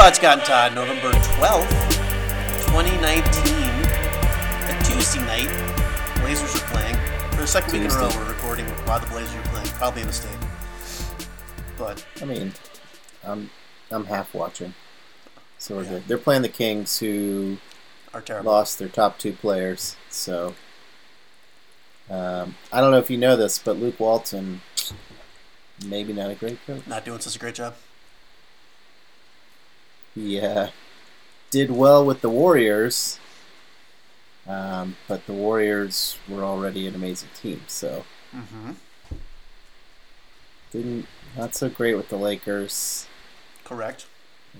Robots got Todd, November 12th, 2019. A Tuesday night. Blazers are playing. For the second week in a row, we're recording while the Blazers are playing. Probably a mistake. But, I mean, I'm I'm half watching, so we're Yeah. good. They're playing the Kings, who are terrible. lost their top two players. So um, I don't know if you know this, but Luke Walton, maybe not a great coach. Not doing such a great job. He uh, did well with the Warriors, um, but the Warriors were already an amazing team, so Mm-hmm. didn't not so great with the Lakers Correct.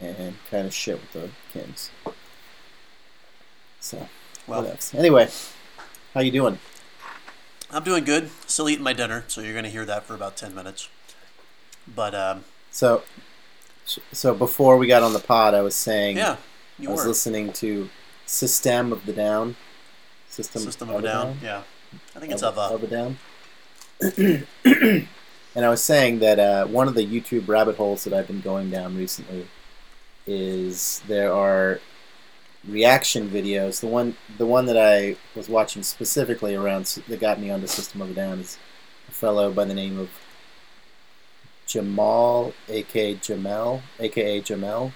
and kind of shit with the Kings. So Well, what else? Anyway, how you doing? I'm doing good. Still eating my dinner, so you're going to hear that for about 10 minutes. But, um, So, so before we got on the pod, I was saying yeah, I was were. listening to System of the Down. System, System of a Down. Yeah. I think it's of, of a. of a Down. and I was saying that uh, one of the YouTube rabbit holes that I've been going down recently is there are reaction videos. The one, the one that I was watching specifically around that got me onto System of a Down is a fellow by the name of Jamal, aka Jamel, aka Jamel.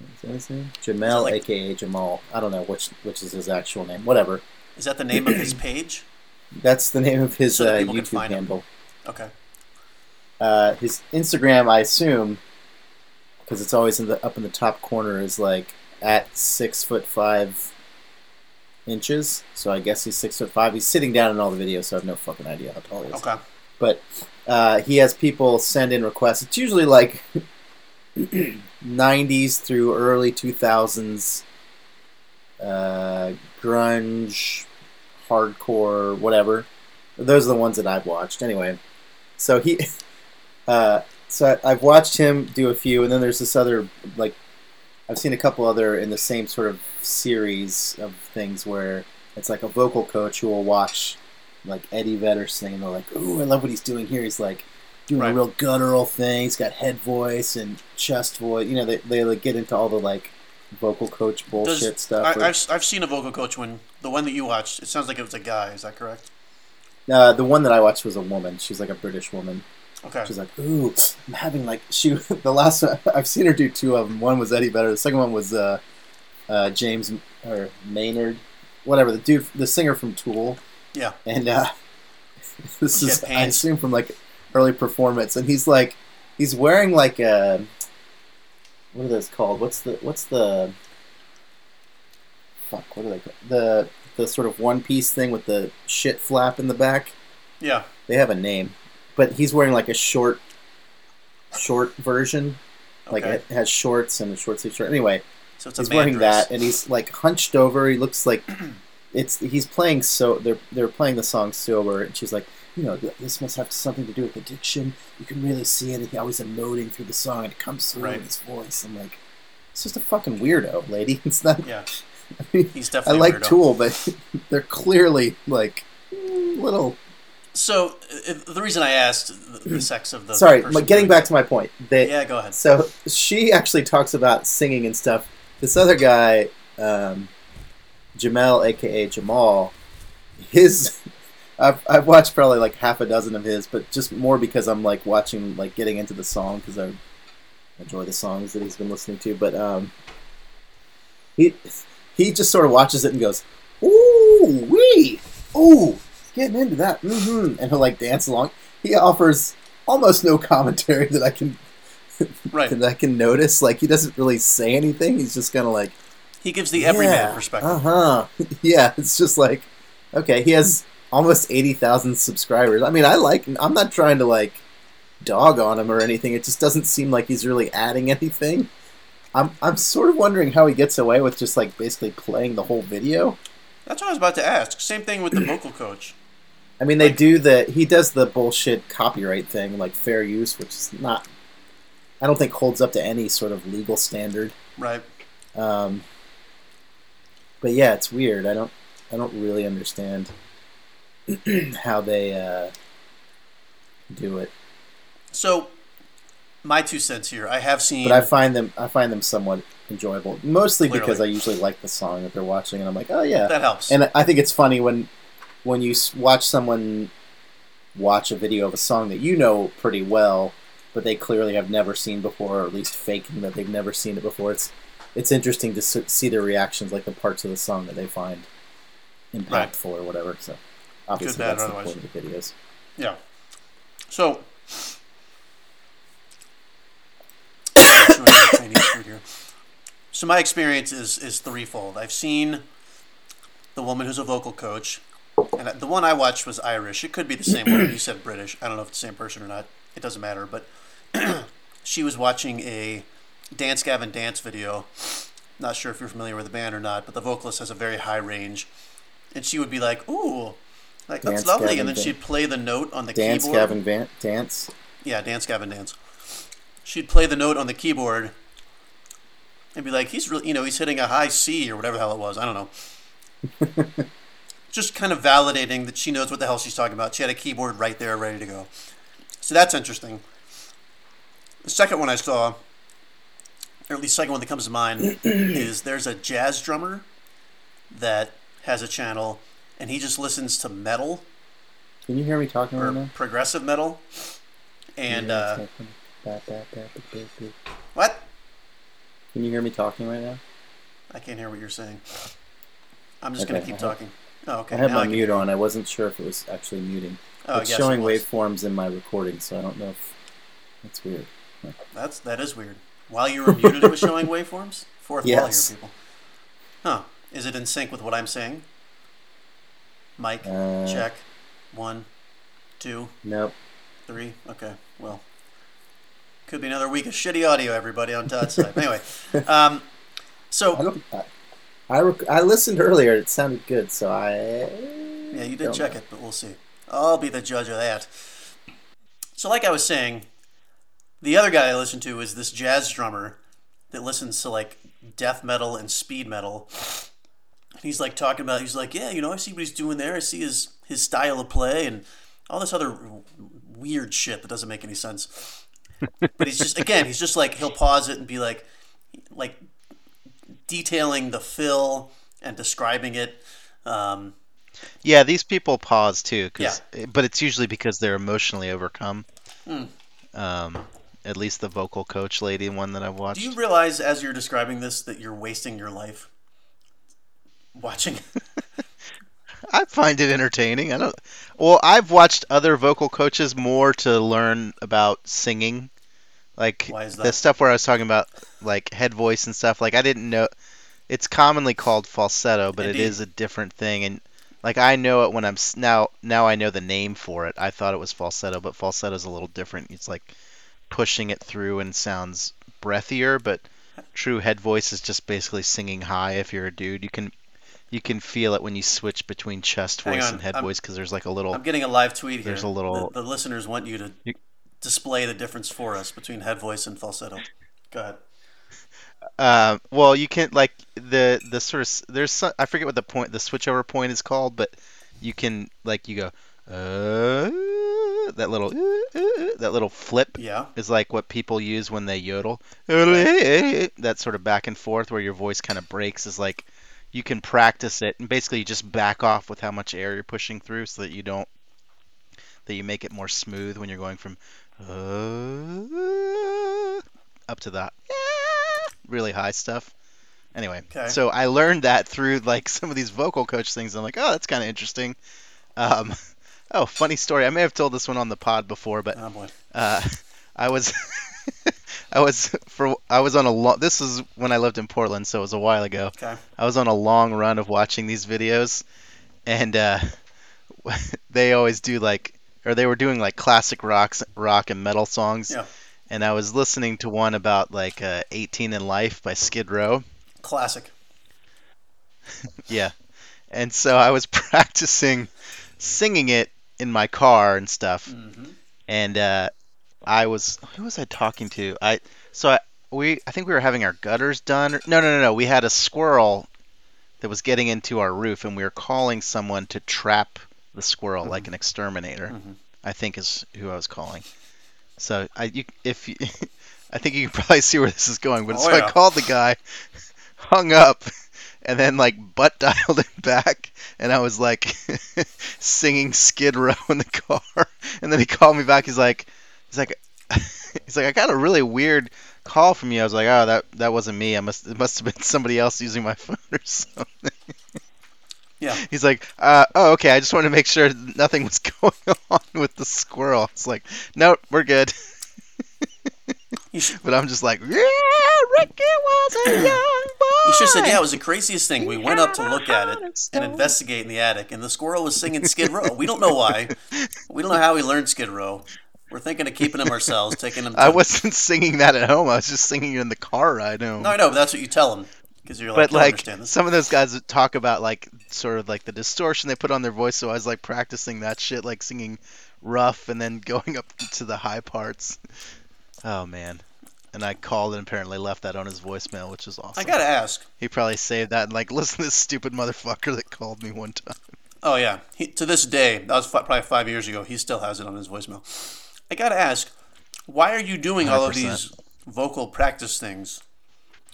Is that his name? Jamel, like- aka Jamal. I don't know which which is his actual name. Whatever. Is that the name of his page? That's the name of his So uh, YouTube find him. handle. Okay. Uh, his Instagram, I assume, because it's always in the up in the top corner, is like at six foot five inches. So I guess he's six foot five. He's sitting down in all the videos, so I have no fucking idea how tall he is. Okay. But uh, he has people send in requests. It's usually like 90s through early 2000s uh, grunge, hardcore, whatever. Those are the ones that I've watched. Anyway, so he, uh, so I, I've watched him do a few, and then there's this other like I've seen a couple other in the same sort of series of things where it's like a vocal coach who will watch like Eddie Vedder sing, and they're like, "Ooh, I love what he's doing here." He's like doing Right. a real guttural thing. He's got head voice and chest voice. You know, they they like get into all the like vocal coach bullshit Does, stuff. I, where- I've, I've seen a vocal coach when the one that you watched. It sounds like it was a guy. Is that correct? uh, the one that I watched was a woman. She's like a British woman. Okay. She's like, "Ooh, I'm having like she." The last one, I've seen her do two of them. One was Eddie Vedder. The second one was uh, uh, James or Maynard, whatever the dude, the singer from Tool. Yeah. And uh, this is, I assume, from like early performance, and he's like, he's wearing like a, what are those called? What's the what's the, fuck? What are they called? The the sort of one piece thing with the shit flap in the back. Yeah. They have a name, but he's wearing like a short, short version. Like Okay. it has shorts and a short sleeve shirt. Anyway, so it's he's wearing that, and he's like hunched over. He looks like it's he's playing so they're they're playing the song sober, and she's like, you know, this must have something to do with addiction. You can really see it. And he always emoting through the song, and it comes through Right. in his voice. I'm like, it's just a fucking weirdo, lady. It's not. Yeah. I, mean, He's definitely. a like. Tool, but they're clearly like little. So uh, the reason I asked the, sex of the Sorry, but getting back to my point. They, Yeah, go ahead. So she actually talks about singing and stuff. This other guy, um, Jamel, aka Jamal, his I've, I've watched probably like half a dozen of his, but just more because I'm like watching, like getting into the song because I enjoy the songs that he's been listening to. But um, he he just sort of watches it and goes, "Ooh wee, ooh, getting into that," mm-hmm. and he'll like dance along. He offers almost no commentary that I can Right. that I can notice. Like he doesn't really say anything. He's just kind of like He gives the everyman yeah, perspective. Uh huh. yeah, it's just like okay. He has almost eighty thousand subscribers. I mean, I like. I'm not trying to like dog on him or anything. It just doesn't seem like he's really adding anything. I'm I'm sort of wondering how he gets away with just like basically playing the whole video. That's what I was about to ask. Same thing with the vocal coach. I mean, they Like- do the he does the bullshit copyright thing, like fair use, which is not. I don't think holds up to any sort of legal standard. Right. Um, but yeah, it's weird. I don't I don't really understand how they uh, do it. So my two cents here. I have seen. but I find them I find them somewhat enjoyable, mostly because I usually like the song that they're watching, and I'm like, oh yeah. that helps. And I think it's funny when when you watch someone watch a video of a song that you know pretty well, but they clearly have never seen before, or at least faking that they've never seen it before. It's it's interesting to see their reactions, like the parts of the song that they find impactful or whatever. So obviously bad, that's the point of the videos. Yeah. So. Here. So my experience is is threefold. I've seen the woman who's a vocal coach, and the one I watched was Irish. It could be the same one. You said British. I don't know if it's the same person or not. It doesn't matter. But she was watching a Dance Gavin Dance video. Not sure if you're familiar with the band or not, but the vocalist has a very high range, and she would be like, "Ooh." Like that's Dance lovely, Gavin and then she'd play the note on the Dance, keyboard. Dance Gavin, Van- dance. Yeah, dance, Gavin, dance. She'd play the note on the keyboard and be like, he's really, you know, he's hitting a high C or whatever the hell it was. I don't know. Just kind of validating that she knows what the hell she's talking about. She had a keyboard right there, ready to go. So that's interesting. The second one I saw, or at least second one that comes to mind, is there's a jazz drummer that has a channel and he just listens to metal Can you hear me talking right now? progressive metal. And, uh, what? Can you hear me talking right now? I can't hear what you're saying. I'm just Okay, going to keep have- talking. Oh, okay. I have now my can mute on. I wasn't sure if it was actually muting. Oh, it's yes, showing it waveforms in my recording, so I don't know if that's weird. That's that is weird. While you were muted, it was showing waveforms. Fourth wall Yes. here, people. Huh? Is it in sync with what I'm saying? Mic Uh, check. One, two, Nope. three. Okay. Well, could be another week of shitty audio, everybody on Todd's side. Anyway, um, I so don't. I, I, rec- I listened earlier. It sounded good, so I. yeah, you did check know. it, but we'll see. I'll be the judge of that. So, like I was saying, the other guy I listen to is this jazz drummer that listens to like death metal and speed metal. And he's like talking about, he's like, yeah, you know, I see what he's doing there. I see his his style of play and all this other weird shit that doesn't make any sense. But he's just again, he's just like he'll pause it and be like, like detailing the fill and describing it. Um, Yeah, these people pause too, 'cause- but it's usually because they're emotionally overcome. Um, at least the vocal coach lady one that I've watched. Do you realize as you're describing this that you're wasting your life watching? I find it entertaining. I don't. Well, I've watched other vocal coaches more to learn about singing, like Why is the stuff where I was talking about like head voice and stuff. Like I didn't know. It's commonly called falsetto, but Indeed. it is a different thing. And like I know it when I'm now now I know the name for it. I thought it was falsetto, but falsetto is a little different. It's like pushing it through and sounds breathier, but true head voice is just basically singing high. If you're a dude, you can you can feel it when you switch between chest Hang voice on, and head I'm- voice because there's like a little I'm getting a live tweet here. There's a little- The, the listeners want you to You- display the difference for us between head voice and falsetto. Go ahead. Uh, well, you can like the the sort of there's some, I forget what the point the switchover point is called, but you can like you go uh, that little uh, uh, that little flip Yeah. is like what people use when they yodel. That sort of back and forth where your voice kind of breaks is like you can practice it and basically you just back off with how much air you're pushing through so that you don't that you make it more smooth when you're going from uh, up to that really high stuff. Anyway, Okay. so I learned that through like some of these vocal coach things. I'm like, oh, that's kind of interesting. Um, oh, funny story. I may have told this one on the pod before, but Oh uh, I was I was for I was on a long. This is when I lived in Portland, so it was a while ago. Okay. I was on a long run of watching these videos, and uh, they always do like, or they were doing like classic rocks, rock and metal songs. Yeah. And I was listening to one about like uh, 18 and Life by Skid Row. Classic. Yeah. And so I was practicing singing it in my car and stuff. hmm and uh, I was who was I talking to? I so I we I think we were having our gutters done. or- No, no, no, no. We had a squirrel that was getting into our roof, and we were calling someone to trap the squirrel like an exterminator. Mhm. I think is who I was calling. So I, you, if you, I think you can probably see where this is going. But Oh, so yeah. I called the guy, hung up, and then like butt dialed him back, and I was like singing Skid Row in the car. And then he called me back. He's like, he's like, he's like, I got a really weird call from you. I was like, oh, that that wasn't me. I must it must have been somebody else using my phone or something. Yeah. He's like, uh, oh, okay. I just wanted to make sure nothing was going on with the squirrel. It's like, nope, we're good. Should, But I'm just like, yeah, Ricky was a young boy. you should have said, yeah, it was the craziest thing. We went up to look at it and investigate in the attic, and the squirrel was singing Skid Row. We don't know why. We don't know how he learned Skid Row. We're thinking of keeping him ourselves, taking him. To, I wasn't singing that at home. I was just singing it in the car ride home. No, I know, but that's what you tell him because you're like, but like understand this. some of those guys talk about like sort of like the distortion they put on their voice. So I was like practicing that shit, like singing rough and then going up to the high parts. Oh man. And I called and apparently left that on his voicemail, which is awesome. I gotta ask. He probably saved that and like, listen to this stupid motherfucker that called me one time. Oh yeah, he, to this day, that was probably five years ago. He still has it on his voicemail. I gotta ask, why are you doing all of these vocal practice things?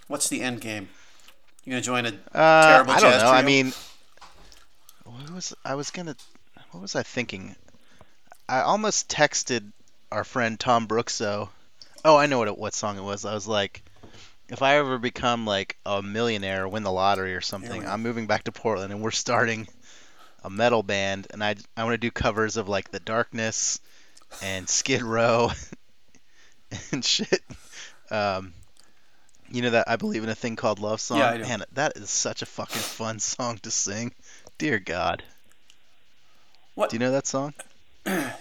What's the end game? You gonna join a Uh, terrible I don't know. I mean, what was I was gonna? What was I thinking? I almost texted our friend Tom Brookso. Oh, I know what it, what song it was. I was like, if I ever become like a millionaire, or win the lottery or something. I'm moving back to Portland and we're starting a metal band, and I I want to do covers of like The Darkness and Skid Row and shit. Um, you know that I believe in a thing called love song. Yeah, I do. Man, that is such a fucking fun song to sing. Dear God. What? Do you know that song?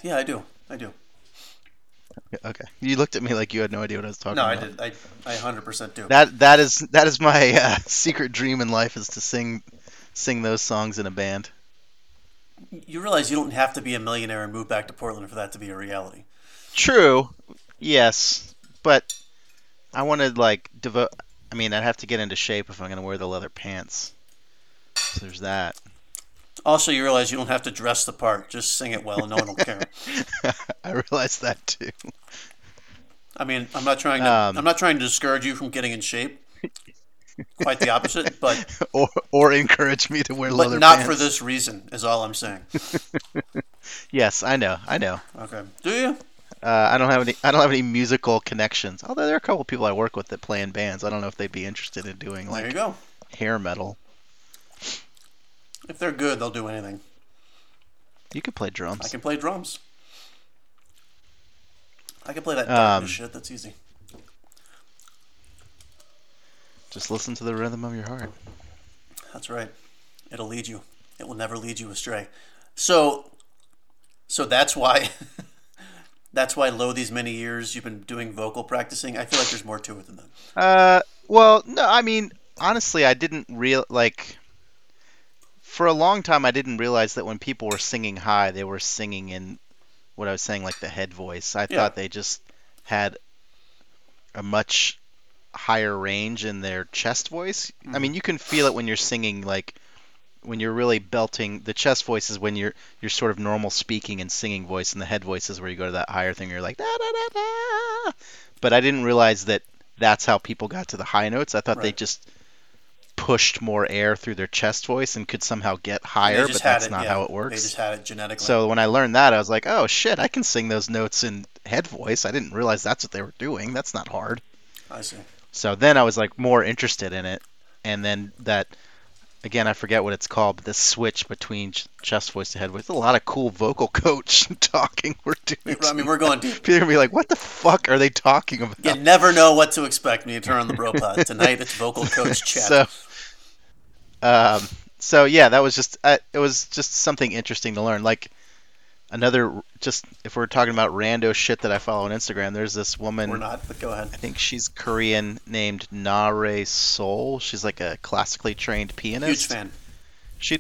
Yeah, I do. I do. Okay. You looked at me like you had no idea what I was talking about. No, I did. I I hundred percent do. That that is that is my uh, secret dream in life is to sing sing those songs in a band. You realize you don't have to be a millionaire and move back to Portland for that to be a reality. True. Yes, but I want to like devote. I mean, I'd have to get into shape if I'm gonna wear the leather pants. So there's that. Also, you realize you don't have to dress the part. Just sing it well, and no one will care. I realize that too. I mean, I'm not trying to. Um, I'm not trying to discourage you from getting in shape. Quite the opposite, but Or or encourage me to wear but leather not pants. for this reason. Is all I'm saying. Yes, I know. I know. Okay. Do you? Uh, I don't have any. I don't have any musical connections. Although there are a couple people I work with that play in bands. I don't know if they'd be interested in doing There you like go. hair metal. If they're good, they'll do anything. You could play drums. I can play drums. I can play that Um, shit. That's easy. Just listen to the rhythm of your heart. That's right. It'll lead you. It will never lead you astray. So, so that's why. that's why, low these many years you've been doing vocal practicing. I feel like there's more to it than that. Uh, well, no, I mean, honestly, I didn't real like. For a long time, I didn't realize that when people were singing high, they were singing in what I was saying, like the head voice. I Yeah. thought they just had a much higher range in their chest voice. I mean, mm-hmm. you can feel it when you're singing, like when you're really belting. The chest voice is when you're you're sort of normal speaking and singing voice, and the head voice is where you go to that higher thing. You're like da da da da. But I didn't realize that that's how people got to the high notes. I thought they just pushed more air through their chest voice and could somehow get higher, but that's it, not yeah. how it works. They just had it genetically. So when I learned that, I was like, "Oh shit, I can sing those notes in head voice." I didn't realize that's what they were doing. That's not hard. I see. So then I was like more interested in it, and then that again I forget what it's called, but this switch between chest voice to head voice. A lot of cool vocal coach talking we're doing. I mean, we're going deep. People are gonna be like, "What the fuck are they talking about?" You never know what to expect when you turn on the bro pod. Tonight it's vocal coach chat. So, um, so yeah, that was just uh, it was just something interesting to learn. Like another, just if we're talking about rando shit that I follow on Instagram, there's this woman. we're not, but go ahead. I think she's Korean, named Nahre Sol. She's like a classically trained pianist. Huge fan. She,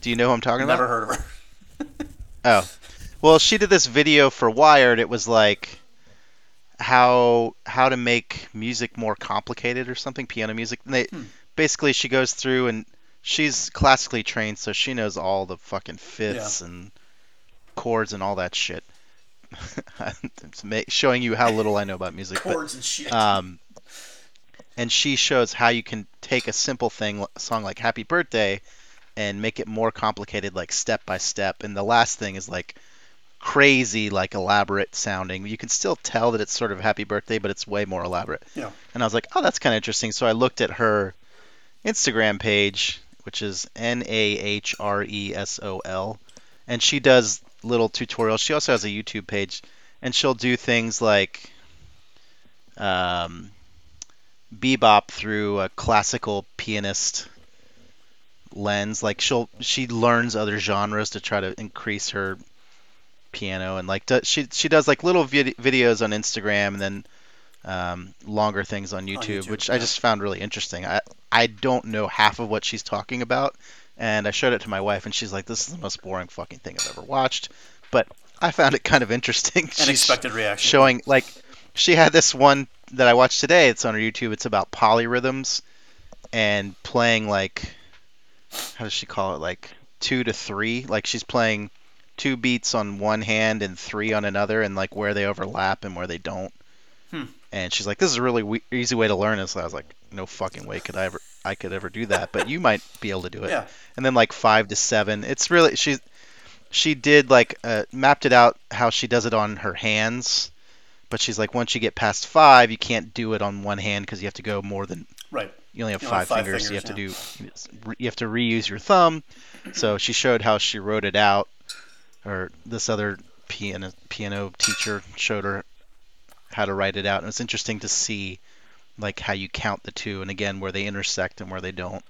do you know who I'm talking Never about? Never heard of her. Oh, well, she did this video for Wired. It was like how how to make music more complicated or something, piano music. And they Hmm. basically she goes through and she's classically trained, so she knows all the fucking fifths and chords and all that shit. Showing you how little I know about music. but, Chords and shit. um, and she shows how you can take a simple thing, a song like "Happy Birthday," and make it more complicated, like step by step. And the last thing is like crazy, like elaborate sounding. You can still tell that it's sort of "Happy Birthday," but it's way more elaborate. Yeah. And I was like, oh, that's kind of interesting. So I looked at her Instagram page, which is N A H R E S O L, and she does little tutorials. She also has a YouTube page, and she'll do things like um, bebop through a classical pianist lens. Like she'll she learns other genres to try to increase her piano, and like do, she she does like little vid- videos on Instagram, and then um, longer things on YouTube, YouTube, which yeah. I just found really interesting. I I don't know half of what she's talking about, and I showed it to my wife, and she's like, "This is the most boring fucking thing I've ever watched." But I found it kind of interesting. Unexpected reaction. showing like she had this one that I watched today. It's on her YouTube. It's about polyrhythms and playing like how does she call it? Like two to three. Like she's playing two beats on one hand and three on another, and like where they overlap and where they don't. Hmm. And she's like, "This is a really we- easy way to learn this." I was like, "No fucking way could I ever I could ever do that." But you might be able to do it. Yeah. And then like five to seven. It's really she she did like uh, mapped it out how she does it on her hands. But she's like, once you get past five, you can't do it on one hand because you have to go more than Right. you only have You five, have five fingers, so you fingers, have to do you have to reuse your thumb. So she showed how she wrote it out, or this other piano piano teacher showed her how to write it out, and it's interesting to see like how you count the two, and again where they intersect and where they don't.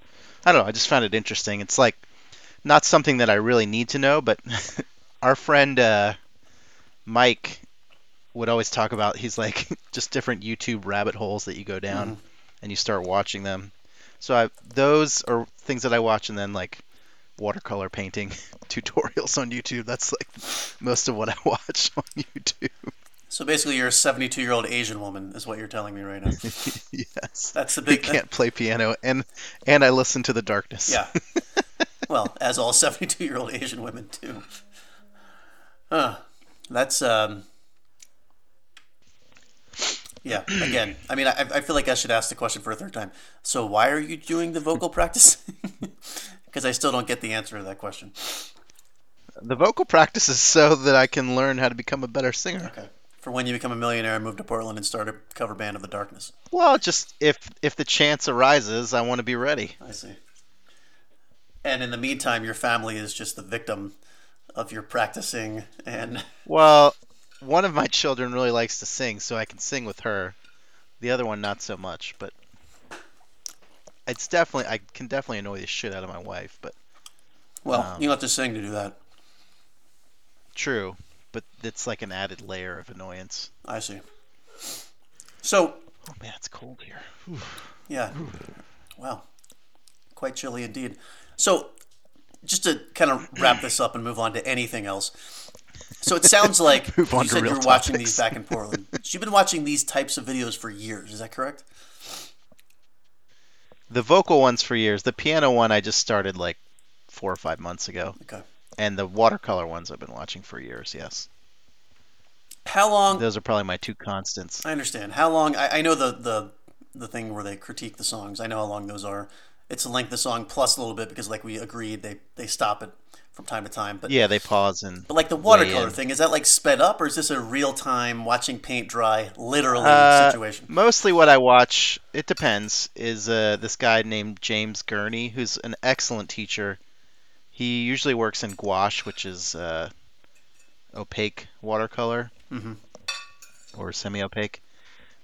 I don't know. I just found it interesting. It's like not something that I really need to know, but our friend uh, Mike would always talk about. He's like just different YouTube rabbit holes that you go down Mhm. and you start watching them. So I, those are things that I watch, and then like watercolor painting tutorials on YouTube. That's like most of what I watch on YouTube. So basically, you're a 72 year old Asian woman, is what you're telling me right now. yes. That's the I big. can't play piano, and and I listen to the darkness. Yeah. well, as all 72 year old Asian women do. Huh. That's um. Yeah. Again, I mean, I, I feel like I should ask the question for a third time. So why are you doing the vocal practice? Because I still don't get the answer to that question. The vocal practice is so that I can learn how to become a better singer. Okay. For when you become a millionaire and move to Portland and start a cover band of the darkness. Well, just if if the chance arises, I want to be ready. I see. And in the meantime, your family is just the victim of your practicing and Well, one of my children really likes to sing, so I can sing with her. The other one not so much, but it's definitely I can definitely annoy the shit out of my wife, but well, Um, you don't have to sing to do that. true. But it's like an added layer of annoyance. I see. So Oh man, it's cold here. yeah, wow, quite chilly indeed. So just to kind of wrap this up and move on to anything else. So it sounds like Move on you said real you're watching these back in Portland. So you've been watching these types of videos for years. Is that correct? The vocal ones for years. The piano one I just started like four or five months ago, Okay. And the watercolor ones I've been watching for years. Yes, How long? those are probably my two constants. I understand. How long? I, I know the, the the thing where they critique the songs. I know how long those are. It's the length of the song plus a little bit because, like we agreed, they they stop it from time to time. But Yeah, they pause and but like the watercolor thing, is that like sped up or is this a real time watching paint dry, literally Uh, situation? Mostly what I watch, it depends, is uh, this guy named James Gurney, who's an excellent teacher. He usually works in gouache, which is uh, opaque watercolor Mhm. or semi-opaque.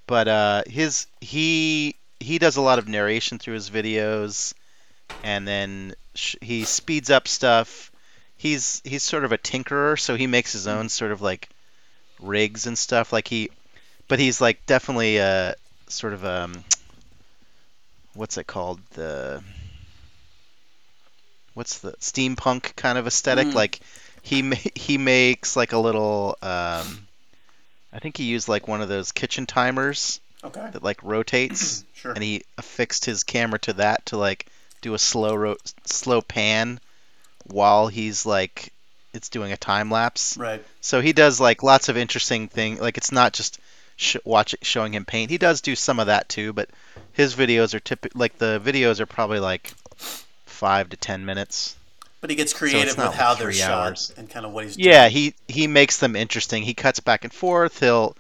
But uh, his he he does a lot of narration through his videos, and then sh- he speeds up stuff. He's he's sort of a tinkerer, so he makes his own sort of like rigs and stuff. Like he, but he's like definitely a sort of um, what's it called the what's the steampunk kind of aesthetic. Mm. Like he ma- he makes like a little um, I think he used like one of those kitchen timers Okay. that like rotates, Sure. and he affixed his camera to that to like do a slow ro- slow pan while he's like it's doing a time lapse. Right. So he does like lots of interesting thing. Like it's not just sh- watch showing him paint. He does do some of that too, but his videos are typical. Like the videos are probably like five to ten minutes. But he gets creative not with like how they're three shot hours. and kind of what he's doing. Yeah, he he makes them interesting. He cuts back and forth. He'll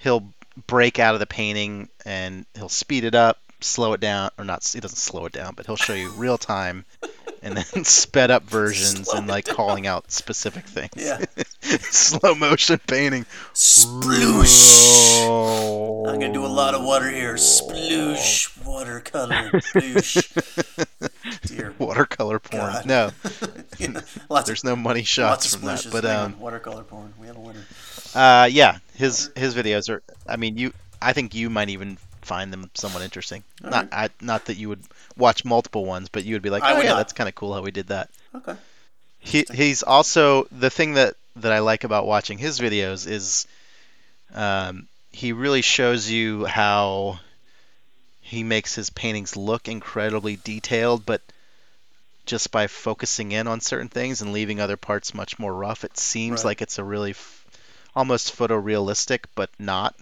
he'll break out of the painting and he'll speed it up, slow it down, or not. He doesn't slow it down, but he'll show you real time, and then sped up versions Slow and like calling out specific things. Yeah. slow motion painting. Sploosh. I'm gonna do a lot of water here. Sploosh. Watercolor. Sploosh. Dear. Watercolor porn. God. No, Yeah, lots there's of no money lots shots of from that. But um, watercolor porn. We have a winner. uh, yeah, his his videos are. I mean, you. I think you might even find them somewhat interesting. All not I, not that you would watch multiple ones, but you would be like, oh yeah, not. that's kind of cool how we did that. Okay. He he's also the thing that that I like about watching his videos is, um, he really shows you how he makes his paintings look incredibly detailed, but just by focusing in on certain things and leaving other parts much more rough, it seems Right. like it's a really f- almost photorealistic, but not.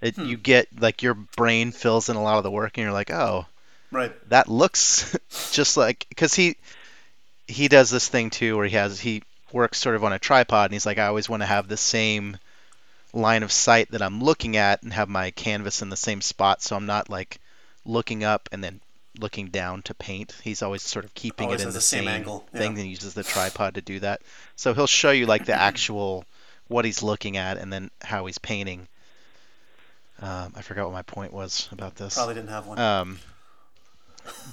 It, Hmm. You get like your brain fills in a lot of the work, and you're like, oh, Right. that looks just like because he he does this thing too where he has he works sort of on a tripod and he's like I always want to have the same line of sight that I'm looking at and have my canvas in the same spot so I'm not like looking up and then looking down to paint. He's always sort of keeping Always it in the the same same, angle, yeah. thing and uses the tripod to do that. So he'll show you like the actual what he's looking at and then how he's painting. Um, I forgot what my point was about this. Probably didn't have one. Um,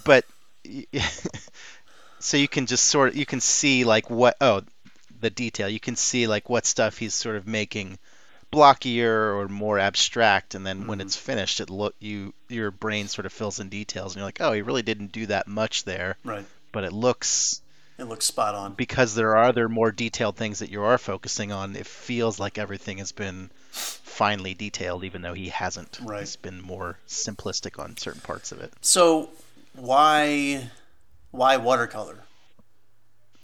but so you can just sort of you can see like what oh the detail you can see like what stuff he's sort of making blockier or more abstract and then when Mhm. it's finished it look you your brain sort of fills in details and you're like oh he really didn't do that much there right. but it looks It looks spot on. because there are other more detailed things that you are focusing on it feels like everything has been finely detailed even though he hasn't Right. he's been more simplistic on certain parts of it So why why watercolor?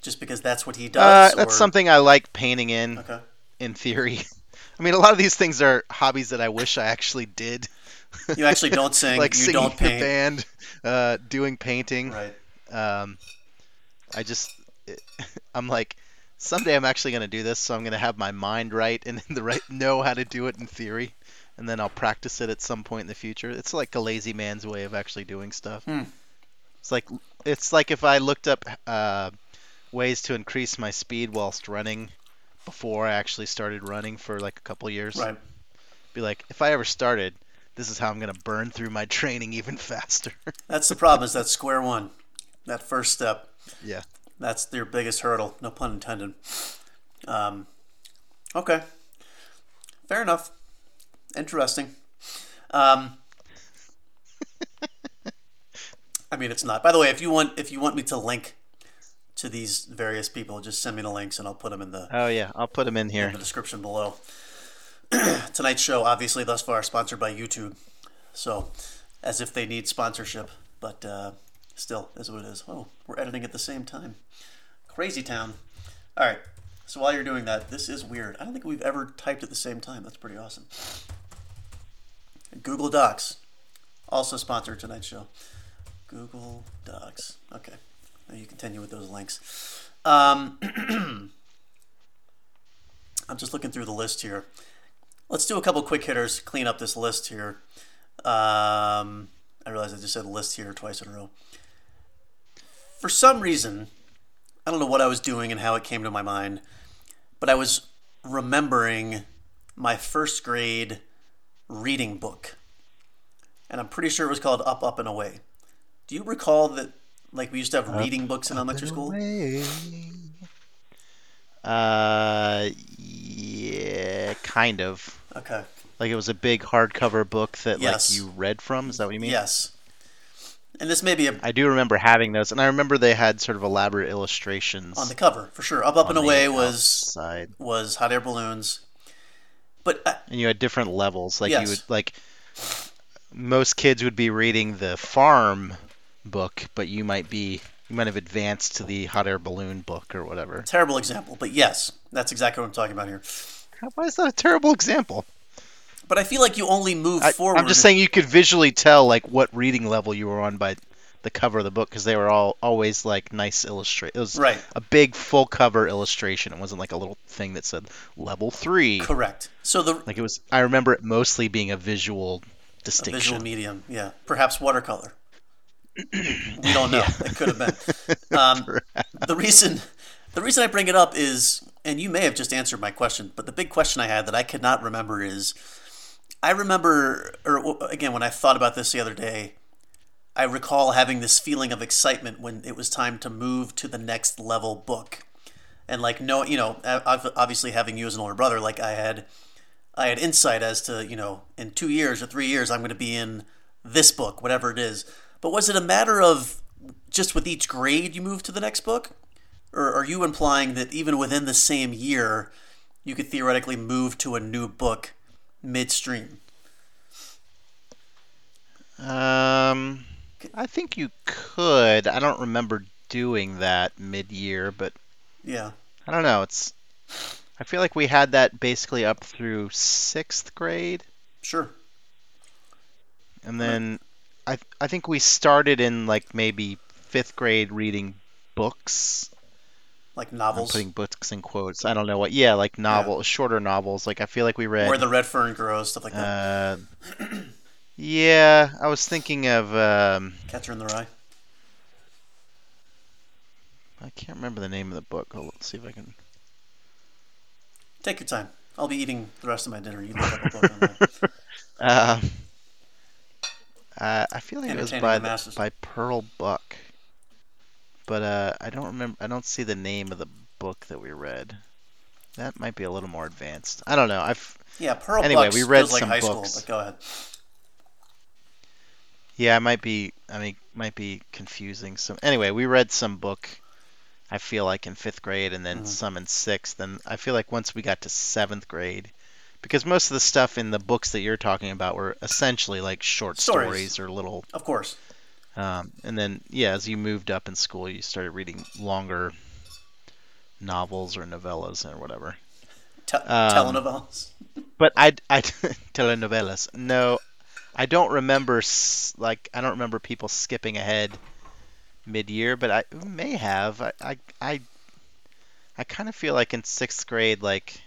Just because that's what he Uh, does? that's or- something I like painting in, Okay. in theory. I mean, a lot of these things are hobbies that I wish I actually did. You actually don't sing. like you singing don't in a paint. band, uh, doing painting. Right. Um, I just, I'm like, someday I'm actually going to do this, so I'm going to have my mind right and the right know how to do it in theory, and then I'll practice it at some point in the future. It's like a lazy man's way of actually doing stuff. Hmm. It's like it's like if I looked up uh, ways to increase my speed whilst running before I actually started running for like a couple years. Right. Be like, if I ever started, this is how I'm gonna burn through my training even faster. That's the problem. Is that square one, that first step. yeah. That's their biggest hurdle. No pun intended. Um, okay. Fair enough. Interesting. Um, I mean, it's not. By the way, if you want, if you want me to link to these various people, just send me the links and I'll put them in the Oh yeah, I'll put them in in here. the description below. Tonight's show, obviously, thus far, sponsored by YouTube. So, as if they need sponsorship, but uh, still, is what it is. Oh, we're editing at the same time. Crazy town. All right. So while you're doing that, this is weird. I don't think we've ever typed at the same time. That's pretty awesome. Google Docs, also sponsored tonight's show. Google Docs. Okay. You continue with those links. Um, I'm just looking through the list here. Let's do a couple quick hitters, clean up this list here. Um, I realize I just said list here twice in a row. For some reason, I don't know what I was doing and how it came to my mind, but I was remembering my first grade reading book. And I'm pretty sure it was called Up, Up, and Away. Do you recall that, like, we used to have reading books in elementary school? Uh, yeah, kind of. Okay. Like it was a big hardcover book that Yes. like you read from. Is that what you mean? Yes. And this may be a, I do remember having those, and I remember they had sort of elaborate illustrations on the cover for sure. Up, Up, and Away was was hot air balloons. But uh, and you had different levels. Like Yes. you would like most kids would be reading the farm book, but you might be You might have advanced to the hot air balloon book or whatever. Terrible example, but yes, that's exactly what I'm talking about here. Why is that a terrible example? But I feel like you only move I, forward. I'm just saying you could visually tell like what reading level you were on by the cover of the book because they were all always like nice illustrate. It was Right. a big full cover illustration. It wasn't like a little thing that said level three. Correct. So the Like it was. I remember it mostly being a visual a distinction. visual medium, yeah, perhaps watercolor. we don't know. It could have been. Um, the reason, the reason I bring it up is, and you may have just answered my question, but the big question I had that I could not remember is, I remember, or again, when I thought about this the other day, I recall having this feeling of excitement when it was time to move to the next level book, and like no, you know, obviously having you as an older brother, like I had, I had insight as to you know, in two years or three years, I'm going to be in this book, whatever it is. But was it a matter of just with each grade you move to the next book, or are you implying that even within the same year, you could theoretically move to a new book midstream? Um, I think you could. I don't remember doing that mid-year, but Yeah. I don't know. It's. I feel like we had that basically up through sixth grade, Sure. and then I I think we started in like maybe fifth grade reading books. Like I'm novels. putting books in quotes. I don't know what. Yeah, like novels, shorter novels. Like I feel like we read. Where the red fern grows, stuff like that. Uh, yeah, I was thinking of. Um, Catcher in the Rye. I can't remember the name of the book. Let's see if I can. Take your time. I'll be eating the rest of my dinner. You look up a book on that. Uh, I feel like it was by the by Pearl Buck, but uh, I don't remember. I don't see the name of the book that we read. That might be a little more advanced. I don't know. I've Yeah, Pearl Anyway, Bucks we read like some high books. school, but go ahead. yeah, I might be. I mean, might be confusing. So anyway, we read some book. I feel like in fifth grade, and then Mhm. some in sixth. And I feel like once we got to seventh grade, because most of the stuff in the books that you're talking about were essentially like short Stories. stories or little Of course. Um, and then, yeah, as you moved up in school, you started reading longer novels or novellas or whatever. Te- Um, telenovelas. But I, I telenovelas. No, I don't remember. Like, I don't remember people skipping ahead mid-year, but I may have. I, I, I, I kind of feel like in sixth grade, like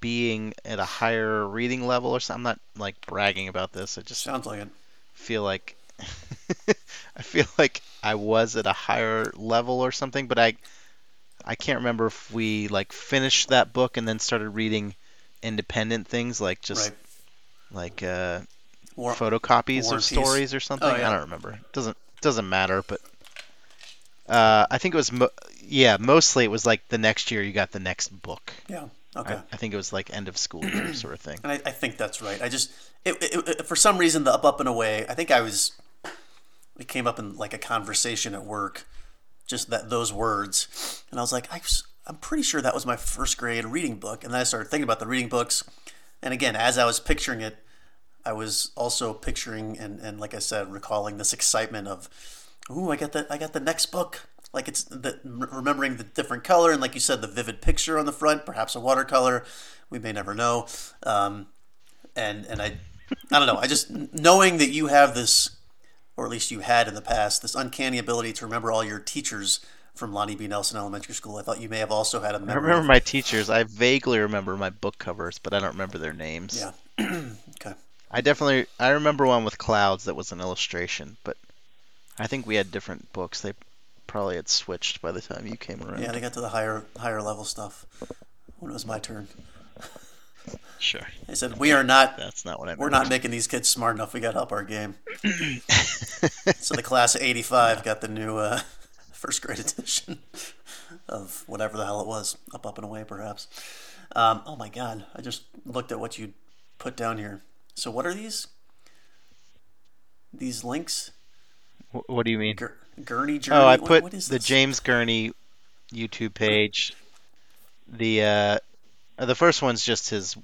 being at a higher reading level or something. I'm not like bragging about this. I just Sounds like it. feel like I feel like I was at a higher level or something, but I I can't remember if we like finished that book and then started reading independent things like just right. like uh, War- photocopies War of stories or something. Oh, yeah. I don't remember. doesn't doesn't matter, but uh, I think it was mo- yeah mostly it was like the next year you got the next book. yeah. Okay. I, I think it was like end of school year sort of thing. And I, I think that's right. I just, it, it, it, for some reason, the up, up, and away. I think I was. It came up in like a conversation at work, just that those words, and I was like, I was, I'm pretty sure that was my first grade reading book. And then I started thinking about the reading books, and again, as I was picturing it, I was also picturing and, and like I said, recalling this excitement of, ooh, I got the I got the next book. Like it's the remembering the different color and like you said, the vivid picture on the front, perhaps a watercolor. We may never know. Um, and and I, I don't know. I just knowing that you have this, or at least you had in the past, this uncanny ability to remember all your teachers from Lonnie B. Nelson Elementary School. I thought you may have also had a I memory. remember my teachers. I vaguely remember my book covers, but I don't remember their names. Yeah. okay. I definitely I remember one with clouds that was an illustration, but I think we had different books. They probably had switched by the time you came around. Yeah, they got to the higher higher level stuff when it was my turn. Sure. They said we are not That's not what I we're not making these kids smart enough. We got to up our game. so the class of '85 got the new uh, first grade edition of whatever the hell it was, up, up and away, perhaps. Um, oh my God! I just looked at what you put down here. So what are these? These links? What do you mean? Gur- Gurney Journey. Oh, I put what the? James Gurney YouTube page. The uh, uh, the first one's just his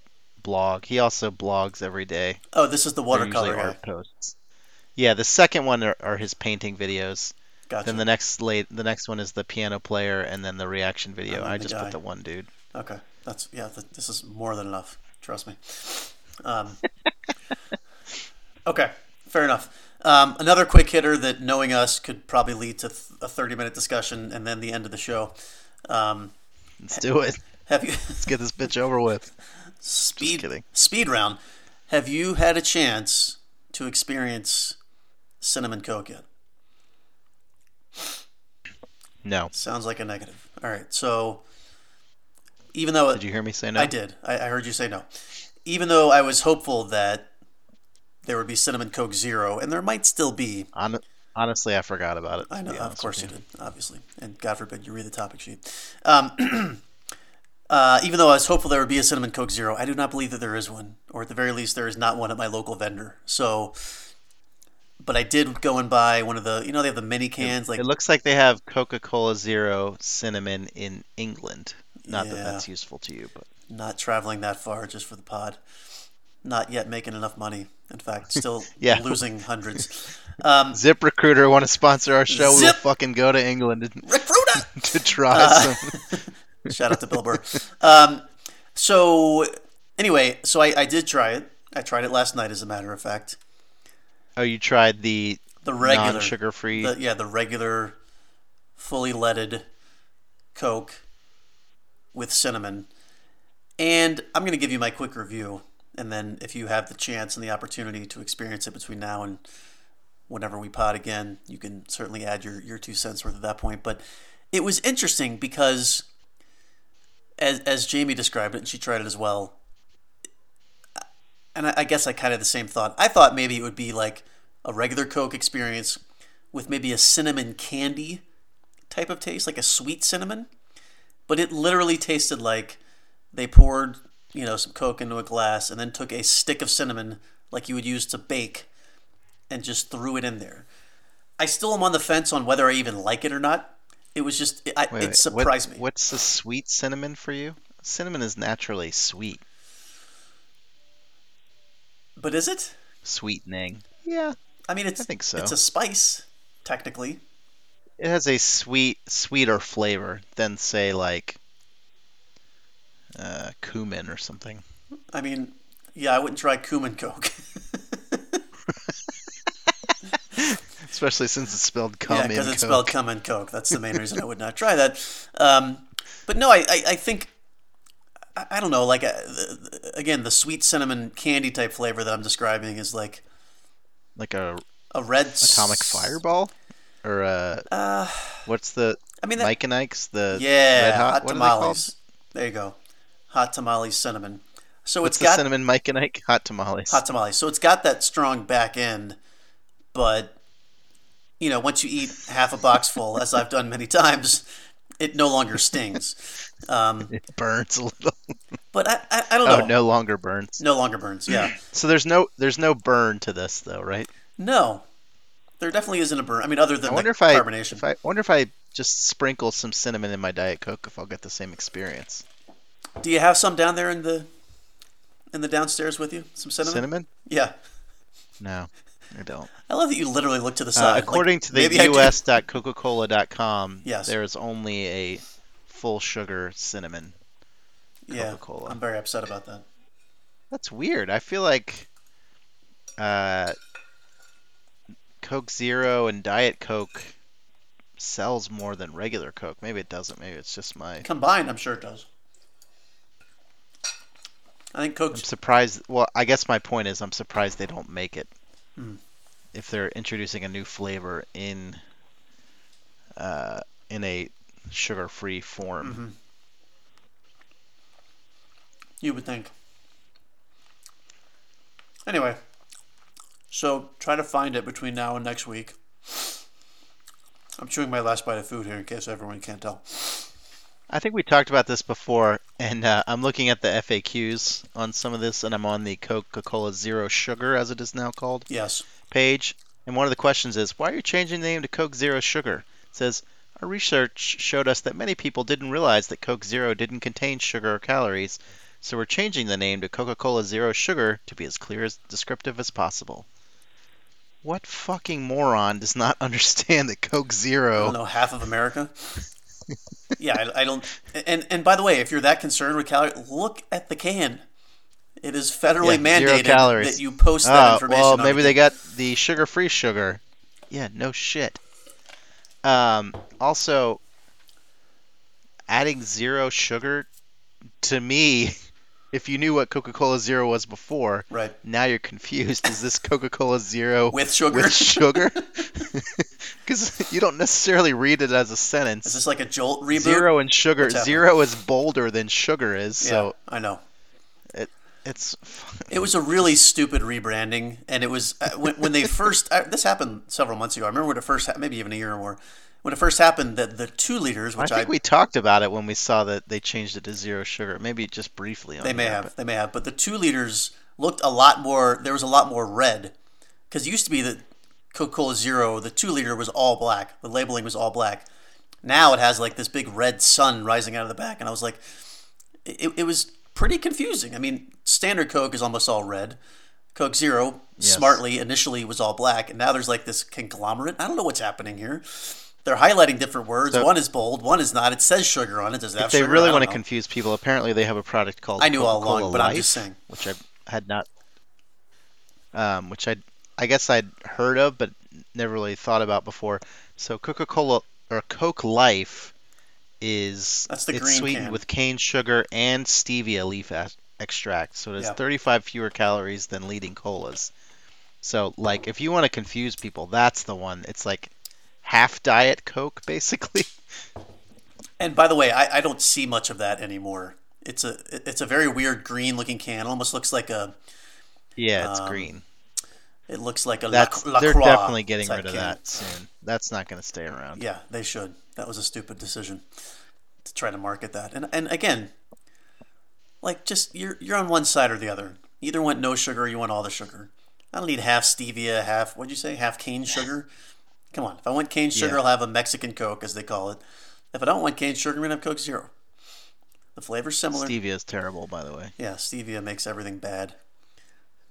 blog. He also blogs every day. Oh, this is the watercolor art posts. Yeah, the second one are, are his painting videos. Gotcha. Then the next late, the next one is the piano player, and then the reaction video. I just guy. put the one dude. Okay, that's yeah. Th- this is more than enough. Trust me. Um, okay, fair enough. Um, another quick hitter that, knowing us, could probably lead to th- a thirty-minute discussion and then the end of the show. Um, Let's do it. have you Let's get this bitch over with. speed kidding. speed round? Have you had a chance to experience cinnamon coke yet? No. Sounds like a negative. All right, so even though Did you hear me say no? I did. I, I heard you say no. Even though I was hopeful that there would be cinnamon coke zero, and there might still be. Hon- honestly, I forgot about it. I know, of course you did, obviously, and God forbid you read the topic sheet. Um, uh, even though I was hopeful there would be a cinnamon coke zero, I do not believe that there is one, or at the very least, there is not one at my local vendor. So, but I did go and buy one of the, you know, they have the mini cans, like It looks like they have Coca-Cola Zero cinnamon in England. Not that that's useful to you, but not traveling that far just for the pod. Not yet making enough money. In fact, still Yeah. losing hundreds. Um, ZipRecruiter want to sponsor our show. We'll Zip- fucking go to England to, recruiter. to try Uh, some. Shout out to Bill Burr. Um, so anyway, so I, I did try it. I tried it last night, as a matter of fact. Oh, you tried the The regular, non-sugar-free. yeah, the regular, fully leaded Coke with cinnamon. And I'm going to give you my quick review, and then if you have the chance and the opportunity to experience it between now and whenever we pod again, you can certainly add your, your two cents worth at that point. But it was interesting because, as, as Jamie described it, and she tried it as well, and I, I guess I kind of the same thought. I thought maybe it would be like a regular Coke experience with maybe a cinnamon candy type of taste, like a sweet cinnamon. But it literally tasted like they poured, you know, some Coke into a glass and then took a stick of cinnamon like you would use to bake and just threw it in there. I still am on the fence on whether I even like it or not. It was just, I, Wait, it wait, surprised what, me. What's the sweet cinnamon for you? Cinnamon is naturally sweet, But is it? sweetening. Yeah, I mean, it's I think so. it's a spice, technically. it has a sweet, sweeter flavor than say like uh, cumin or something. I mean, yeah, I wouldn't try cumin Coke. Especially since it's spelled cum yeah, in because it's Coke. spelled cum and Coke. That's the main reason I would not try that. Um, but no, I, I, I think I, don't know. Like uh, again, the sweet cinnamon candy type flavor that I'm describing is like like a a red s- atomic fireball or uh, Uh, what's the I mean, that, Mike and Ike's the yeah, red hot, hot what tamales. There you go, hot tamales cinnamon. So What's it's got cinnamon Mike and Ike hot tamales? hot tamales. So it's got that strong back end, but you know, once you eat half a box full, as I've done many times, it no longer stings. Um, It burns a little. but I, I, I don't know. Oh, no longer burns. No longer burns. Yeah. So there's no there's no burn to this though, right? No, there definitely isn't a burn. I mean, other than I wonder the if I carbonation. if I wonder if I just sprinkle some cinnamon in my diet coke if I'll get the same experience. Do you have some down there in the in the downstairs with you? Some cinnamon. Cinnamon? Yeah. No, I don't. I love that you literally look to the Uh, side. like, according to the maybe I do. us.coca-cola.com, Yes. there is only a full sugar cinnamon. yeah, Coca-Cola. I'm very upset about that. That's weird. I feel like uh, Coke Zero and Diet Coke sells more than regular Coke. Maybe it doesn't. Maybe it's just my. Combined, I'm sure it does. I think I'm surprised. Well, I guess my point is I'm surprised they don't make it. Hmm. If they're introducing a new flavor in uh, in a sugar-free form. Mhm. You would think. Anyway, so try to find it between now and next week. I'm chewing my last bite of food here in case everyone can't tell. I think we talked about this before, and uh, I'm looking at the FAQs on some of this, and I'm on the Coca-Cola Zero Sugar, as it is now called, Yes. page. And one of the questions is, why are you changing the name to Coke Zero Sugar? It says, our research showed us that many people didn't realize that Coke Zero didn't contain sugar or calories, so we're changing the name to Coca-Cola Zero Sugar to be as clear as descriptive as possible. What fucking moron does not understand that Coke Zero? I don't Zero? know half of America. Yeah, I, I don't. And and by the way, if you're that concerned with calories, look at the can. It is federally Yeah, mandated that you post that Oh, information. well, maybe the they got the sugar-free sugar. Yeah, no shit. Um, also, adding zero sugar to me, if you knew what Coca-Cola Zero was before, right now you're confused. Is this Coca-Cola Zero with sugar. with sugar? Because you don't necessarily read it as a sentence. is this like a Jolt reboot? Zero and sugar. Zero is bolder than sugar is. Yeah, So I know. It it's It was a really stupid rebranding, and it was uh, when, when they first. Uh, this happened several months ago. I remember when it first, maybe even a year or more, when it first happened. That the two liters, which I think I, we talked about it when we saw that they changed it to zero sugar. Maybe just briefly. On they may have, they may have, but the two liters looked a lot more. There was a lot more red, because it used to be that Coca-Cola Zero, the two liter was all black. The labeling was all black. Now it has like this big red sun rising out of the back, and I was like, it, it was pretty confusing. I mean, standard Coke is almost all red. Coke Zero, Yes. smartly, initially was all black, and now there's like this conglomerate. I don't know what's happening here. They're highlighting different words. So- one is bold, one is not. It says sugar on it. Does it have they sugar? really want to know. confuse people, apparently they have a product called I knew all Coca-Cola along, but I'm just saying. which I had not, um, which I, I guess I'd heard of, but never really thought about before. So Coca-Cola or Coke Life is That's the it's green sweetened can. with cane sugar and stevia leaf extract, so it has Yeah. 35 fewer calories than leading colas. So like, if you want to confuse people, that's the one. It's like half diet Coke, basically. And by the way, I, I don't see much of that anymore. It's a it's a very weird green looking can. It almost looks like a yeah, it's Um, green. it looks like a That's La, La they're Croix definitely getting rid of can. that soon. That's not going to stay around. Yeah, they should. That was a stupid decision to try to market that. And and again, like just you're you're on one side or the other. Either want no sugar or you want all the sugar. I don't need half stevia, half what'd you say, half cane sugar. Come on, if I want cane sugar, Yeah. I'll have a Mexican Coke, as they call it. If I don't want cane sugar, I'm gonna have Coke Zero. The flavor's similar. Stevia is terrible, by the way. Yeah, stevia makes everything bad.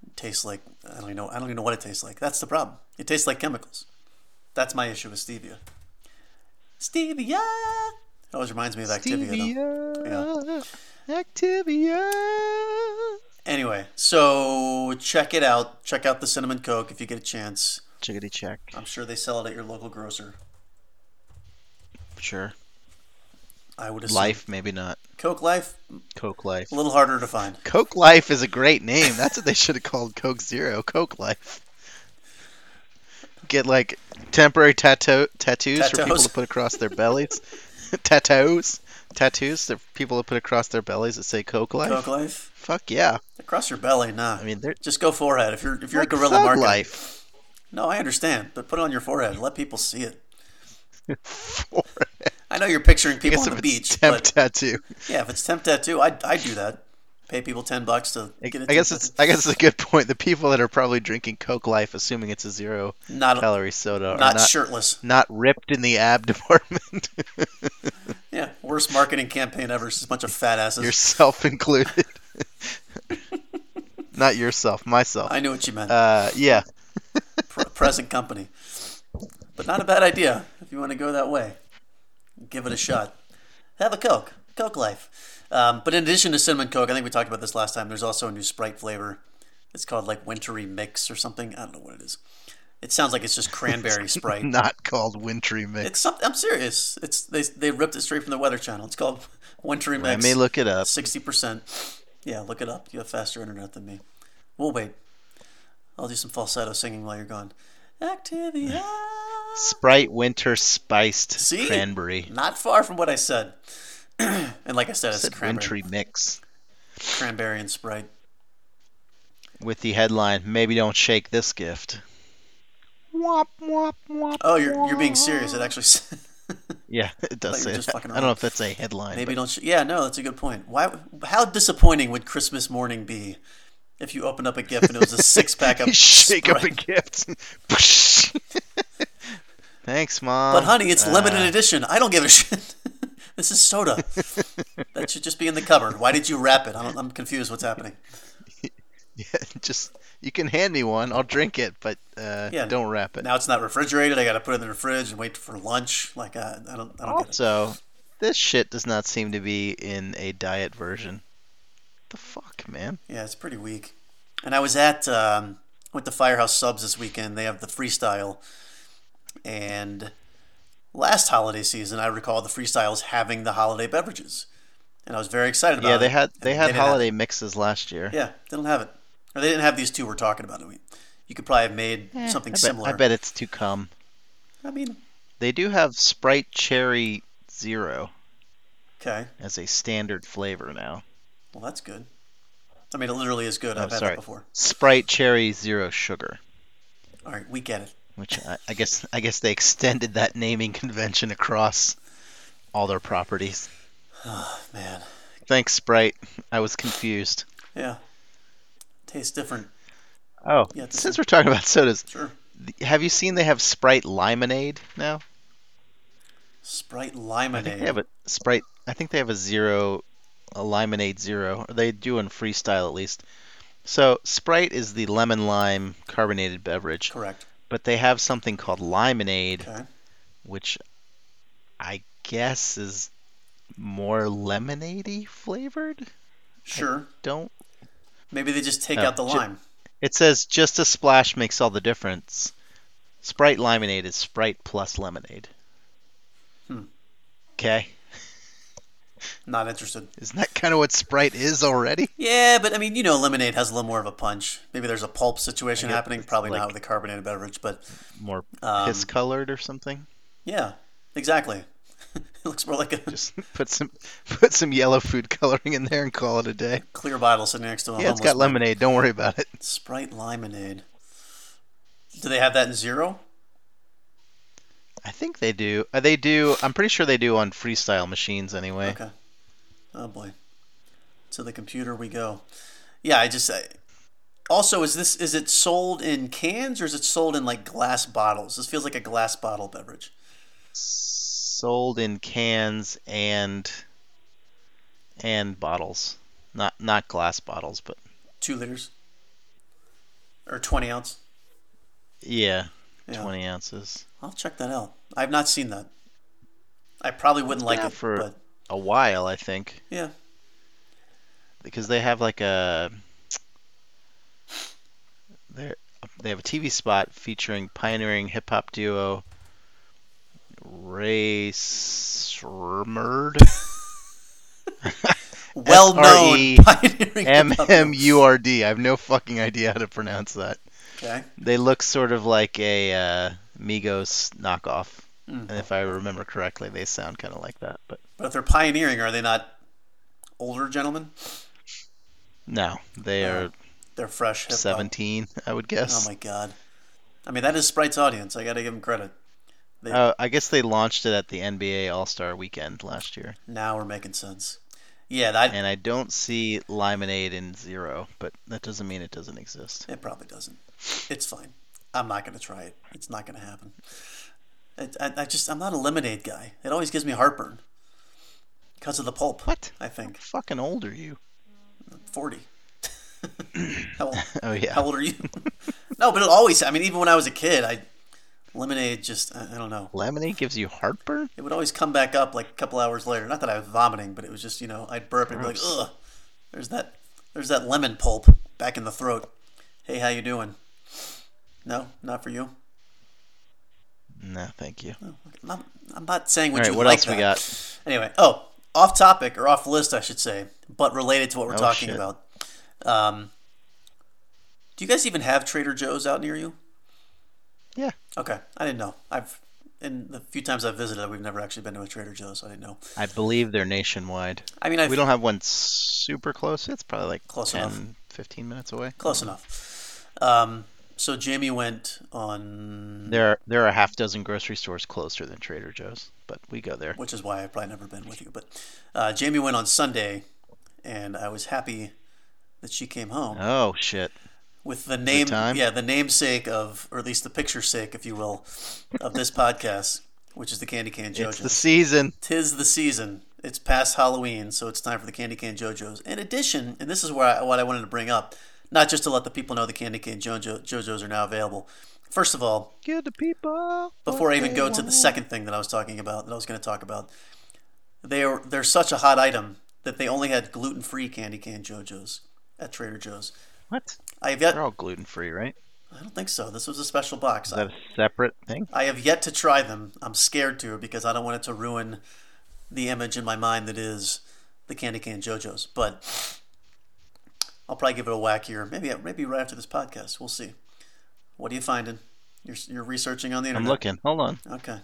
It tastes like I don't even know. I don't even know what it tastes like. That's the problem. It tastes like chemicals. That's my issue with stevia. Stevia. It always reminds me of Activia. Though. Stevia. Activia. Anyway, so check it out. Check out the cinnamon coke if you get a chance. Chickadee check. I'm sure they sell it at your local grocer. Sure. I would assume. Life, maybe not. Coke Life, Coke Life. a little harder to find. Coke Life is a great name. That's what they should have called Coke Zero. Coke Life. Get like temporary tattoo tattoos for people to put across their bellies. tattoos. Tattoos that people to put across their bellies that say Coke Life. Coke Life Fuck yeah. across your belly, nah. I mean, they're Just go forehead. If you're if you're like a guerrilla marketing. Life. No, I understand, but put it on your forehead. And Let people see it. Forehead. I know you're picturing people on the beach, temp tattoo. yeah, if it's temp tattoo, I I do that. Pay people ten bucks to I, get it. I guess it's I guess it's a good point. The people that are probably drinking Coke Life, assuming it's a zero not calorie soda, not, not shirtless. not ripped in the ab department. Yeah, worst marketing campaign ever. It's just a bunch of fat asses. Yourself included. not yourself, myself. I knew what you meant. Uh, yeah. Pre- present company, but not a bad idea if you want to go that way. Give it a shot. Have a Coke, Coke Life. Um, but in addition to cinnamon Coke, I think we talked about this last time. There's also a new Sprite flavor. It's called like Wintry Mix or something. I don't know what it is. It sounds like it's just cranberry Sprite. Not called wintry mix. It's something. I'm serious. It's they they ripped it straight from the Weather Channel. It's called Wintry Mix. I may look it up. Sixty percent. Yeah, look it up. You have faster internet than me. We'll wait. I'll do some falsetto singing while you're gone. Activia. Sprite winter spiced See? cranberry. Not far from what I said. and like I said, it's Said cranberry, wintry mix cranberry and Sprite. with the headline "Maybe don't shake this gift." Wop, wop, wop, Oh, you're you're being serious. It actually. Yeah, it does say. I don't know if that's a headline. Maybe but- don't. Sh- yeah, no, that's a good point. Why? How disappointing would Christmas morning be if you opened up a gift and it was a six pack of shake up a Sprite? gift. Thanks, mom. But honey, it's limited Uh, edition. I don't give a shit. this is soda. that should just be in the cupboard. Why did you wrap it? I don't, I'm confused. What's happening? Yeah, just you can hand me one. I'll drink it, but uh, Yeah. don't wrap it. Now it's not refrigerated. I got to put it in the fridge and wait for lunch. Like uh, I don't, I don't get it. Also, this shit does not seem to be in a diet version. The fuck, man? Yeah, it's pretty weak. And I was at um, went to Firehouse Subs this weekend. They have the freestyle, and last holiday season, I recall the freestyles having the holiday beverages, and I was very excited about Yeah, it. they had they And had didn't have- holiday mixes last year. yeah, they don't have it, or they didn't have these two we're talking about. I mean, you could probably have made Eh, something I bet, similar. I bet it's to come. I mean, They do have Sprite Cherry Zero okay, as a standard flavor now. Well that's good. I mean, it literally is good. Oh, I've had sorry. that before. Sprite Cherry Zero Sugar, All right, we get it. which I, I guess I guess they extended that naming convention across all their properties. Oh man, Thanks, Sprite. I was confused. yeah, tastes different. Oh, Yeah, since we're talking about sodas, Sure. have you seen they have Sprite Limonade now? Sprite I think limonade. they have a Sprite. I think they have a zero, a Limonade Zero, or they do in freestyle at least. So Sprite is the lemon lime carbonated beverage, Correct. but they have something called Limonade, Okay. which I guess is more lemonade flavored. Sure. Don't. Maybe they just take out the ju- lime. It says just a splash makes all the difference. Sprite Limonade is Sprite plus lemonade. Hmm. Okay. Not interested. Isn't that kind of what Sprite is already? Yeah, but I mean, you know, lemonade has a little more of a punch. Maybe there's a pulp situation happening. Probably like- not with a carbonated beverage, but More Um, piss colored or something? yeah, exactly. it looks more like a Just put some put some yellow food coloring in there and call it a day. clear bottle sitting next to a Yeah, it's got lemonade. Don't worry about it. Sprite lemonade. Do they have that in zero? I think they do. Uh, they do. I'm pretty sure they do on freestyle machines anyway. Okay. Oh boy. To the computer we go. Yeah, I just. I, also, is this is it sold in cans or is it sold in like glass bottles? This feels like a glass bottle beverage. Sold in cans and and bottles. Not not glass bottles, but Two liters. Or twenty ounce. yeah, Yeah. 20 ounces. I'll check that out. I've not seen that. I probably wouldn't like it, for- but A while, I think, yeah. because they have like a they they have a TV spot featuring pioneering hip hop duo Rae Sremmurd. Well known M M. U R D. I have no fucking idea how to pronounce that. Okay. They look sort of like a uh, Migos knockoff, Mm. and if I remember correctly, they sound kind of like that. But But if they're pioneering, are they not older gentlemen? no, they Oh, are They're fresh. hip-hop. 17, I would guess. Oh my god. I mean, that is Sprite's audience. I got to give them credit. They, Uh, I guess they launched it at the NBA All Star Weekend last year, now we're making sense. Yeah, that and I don't see Limonade in zero, but that doesn't mean it doesn't exist. it probably doesn't. It's fine. I'm not going to try it. It's not going to happen. It, I, I just I'm not a lemonade guy. It always gives me heartburn because of the pulp. What? I think Fucking old are you? forty. how, old, Oh yeah. how old are you? no, but it always. I mean, even when I was a kid, I lemonade just I, I don't know. Lemonade gives you heartburn? It would always come back up like a couple hours later. Not that I was vomiting, but it was just you know I'd burp and be like, ugh. There's that. There's that lemon pulp back in the throat. Hey, how you doing? No, not for you. No, thank you. No, I'm not, I'm not saying what All right, you what like else we got? Anyway, oh, off topic or off list, I should say, but related to what we're Oh, talking shit. about. Um, do you guys even have Trader Joe's out near you? Yeah. Okay, I didn't know. I've in the few times I've visited, we've never actually been to a Trader Joe's. So I didn't know. I believe they're nationwide. I mean, I've We don't have one super close. It's probably like Close 10, enough. 15 minutes away. close enough. Um, so Jamie went on, There are, there are a half dozen grocery stores closer than Trader Joe's, but we go there. which is why I've probably never been with you. But uh, Jamie went on Sunday, and I was happy that she came home. Oh shit. with the name yeah the namesake of or at least the picture sake if you will of this podcast which is the candy can It's jojos the season. tis the season it's past halloween so it's time for the candy can jojos in addition and this is where I, what i wanted to bring up not just to let the people know the candy cane JoJo, JoJo's are now available. First of all, Give the people. before I even they go to the second thing that I was talking about, that I was going to talk about, they're they're such a hot item that they only had gluten free candy cane JoJo's at Trader Joe's. What? I have yet. They're all gluten free, right? I don't think so. This was a special box. Is that a separate thing? I have yet to try them. I'm scared to because I don't want it to ruin the image in my mind that is the candy cane JoJo's. But I'll probably give it a whack here. Maybe maybe right after this podcast. We'll see. What are you finding? You're, you're researching on the internet. I'm looking. Hold on. Okay.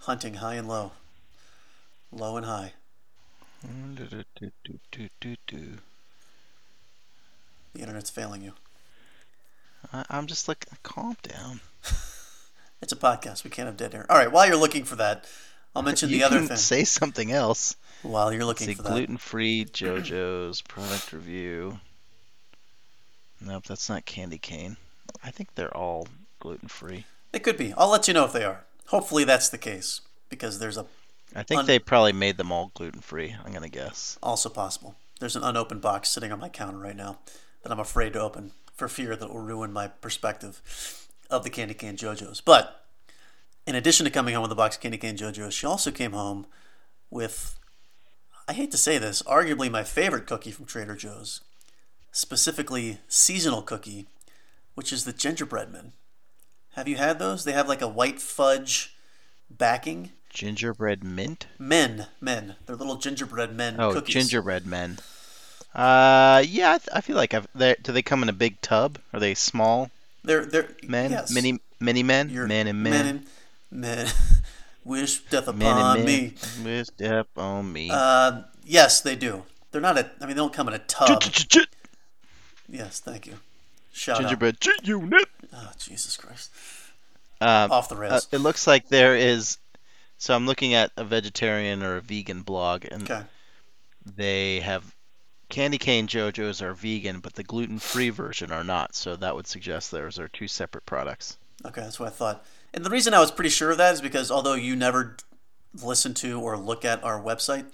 Hunting high and low. Low and high. The internet's failing you. I- I'm just like, calm down. It's a podcast. We can't have dead air. All right. While you're looking for that, I'll mention the other thing. say something else. While you're looking See, for that. gluten-free JoJo's product review. Nope, that's not candy cane. I think they're all gluten-free. They could be. I'll let you know if they are. Hopefully that's the case because there's a I think Un- they probably made them all gluten-free. I'm gonna guess. also possible. There's an unopened box sitting on my counter right now that I'm afraid to open for fear that it will ruin my perspective of the candy cane JoJo's. But in addition to coming home with a box of candy cane JoJo's, she also came home with I hate to say this, arguably my favorite cookie from Trader Joe's, specifically seasonal cookie, which is the gingerbread men. Have you had those? They have like a white fudge backing. Gingerbread mint. Men, men. They're little gingerbread men Oh, cookies. gingerbread men. Uh, yeah, I, th- I feel like I've. Do they come in a big tub? Are they small They're they're men? yes. Mini mini men? You're men and men. men and men. Wish death upon Men and men. me. Wish death on me. Uh, yes, they do. They're not a. I mean, they don't come in a tub. Yes, thank you. Shout. Gingerbread G unit. Oh, Jesus Christ. Um, Off the uh, rails. it looks like there is. So I'm looking at a vegetarian or a vegan blog, and Okay. they have candy cane JoJo's are vegan, but the gluten-free version are not. So that would suggest those are two separate products. Okay, that's what I thought. And the reason I was pretty sure of that is because although you never listen to or look at our website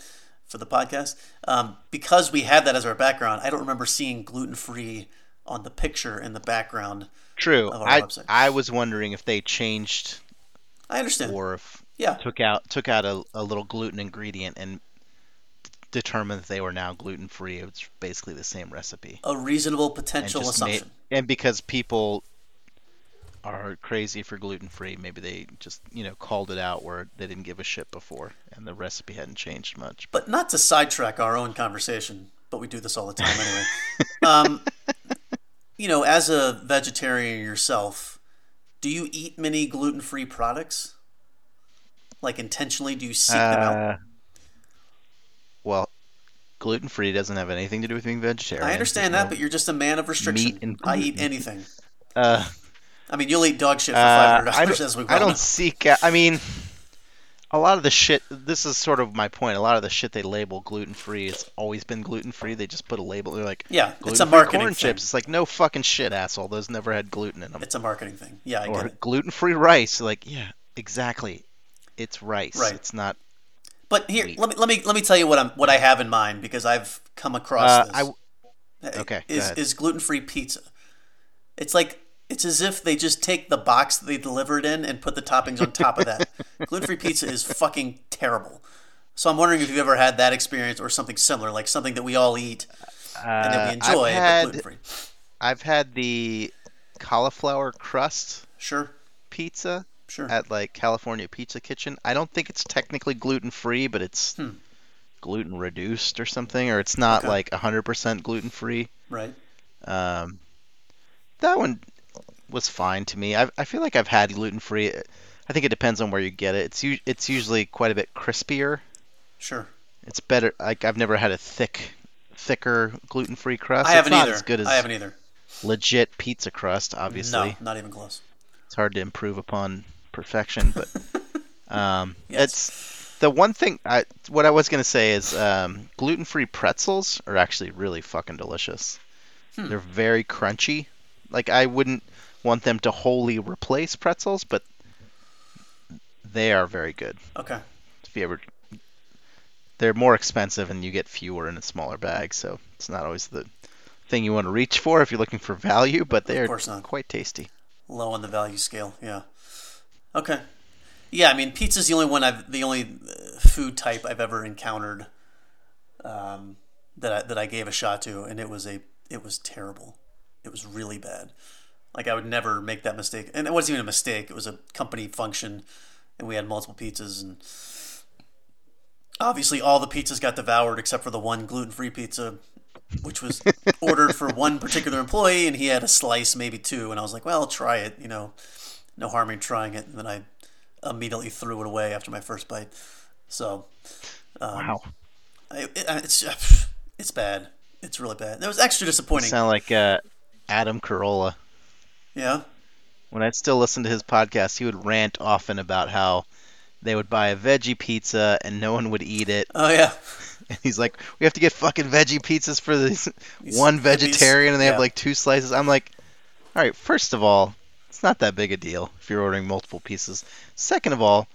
for the podcast, um, because we had that as our background, I don't remember seeing gluten free on the picture in the background. True. Of our I website. I was wondering if they changed I understand. or if yeah. took out took out a, a little gluten ingredient and determined that they were now gluten free. It's basically the same recipe. A reasonable And potential made- assumption. and because people are crazy for gluten free, maybe they just you know called it out where they didn't give a shit before, and the recipe hadn't changed much. But not to sidetrack our own conversation, but we do this all the time anyway. um, you know, as a vegetarian yourself, do you eat many gluten free products? Like intentionally, do you seek them out? Uh, well, gluten free doesn't have anything to do with being vegetarian. I understand that, but you're just a man of restriction. meat and I eat anything. uh, I mean, you'll eat dog shit for Uh, five hundred I dollars, don't, as we I don't seek out. I mean, a lot of the shit. This is sort of my point. A lot of the shit they label gluten free, it's always been gluten free. They just put a label. They're like, Yeah, it's a marketing corn thing. chips. It's like no fucking shit, asshole. Those never had gluten in them. It's a marketing thing. Yeah, I get or it. gluten free rice. Like, yeah, exactly. It's rice. Right. It's not. But here, Wheat. let me let me let me tell you what I'm what I have in mind because I've come across Uh, this. I, Uh, okay, is is gluten free pizza. It's like it's as if they just take the box that they delivered in and put the toppings on top of that. gluten free pizza is fucking terrible. So I'm wondering if you've ever had that experience or something similar, like something that we all eat and that we uh, enjoy, I've had, but gluten free. I've had the cauliflower crust Sure, pizza sure. at like California Pizza Kitchen. I don't think it's technically gluten free, but it's Hmm. gluten reduced or something, or it's not Okay. like 100% gluten free. right. Um, that one was fine to me. I, I feel like I've had gluten free. I think it depends on where you get it. It's u- it's usually quite a bit crispier. Sure. It's better. Like I've never had a thick, thicker gluten free crust. I it's haven't not either. as good as I haven't either. legit pizza crust. Obviously, No, not even close. it's hard to improve upon perfection, but um, Yes. it's the one thing. I what I was gonna say is um, gluten-free pretzels are actually really fucking delicious. Hmm. They're very crunchy. Like I wouldn't want them to wholly replace pretzels, but they are very good. Okay. If you ever, they're more expensive and you get fewer in a smaller bag, so it's not always the thing you want to reach for if you're looking for value, but they're course not. quite tasty. low on the value scale. Yeah. Okay. Yeah, I mean, pizza's the only one I've the only uh, food type I've ever encountered um, that I, that I gave a shot to, and it was a it was terrible. It was really bad. Like I would never make that mistake, and it wasn't even a mistake. It was a company function, and we had multiple pizzas, and obviously all the pizzas got devoured except for the one gluten free pizza, which was ordered for one particular employee, and he had a slice, maybe two, and I was like, well, I'll try it, you know, no harm in trying it, and then I immediately threw it away after my first bite. So, um, Wow. It, it's it's bad. It's really bad. It was extra disappointing. Sound like uh, Adam Carolla. Yeah. When I'd still listen to his podcast, he would rant often about how they would buy a veggie pizza and no one would eat it. Oh yeah. And he's like, "We have to get fucking veggie pizzas for this These one vegetarian, and they Yeah. have like two slices." I'm like, "All right, first of all, it's not that big a deal if you're ordering multiple pieces. Second of all,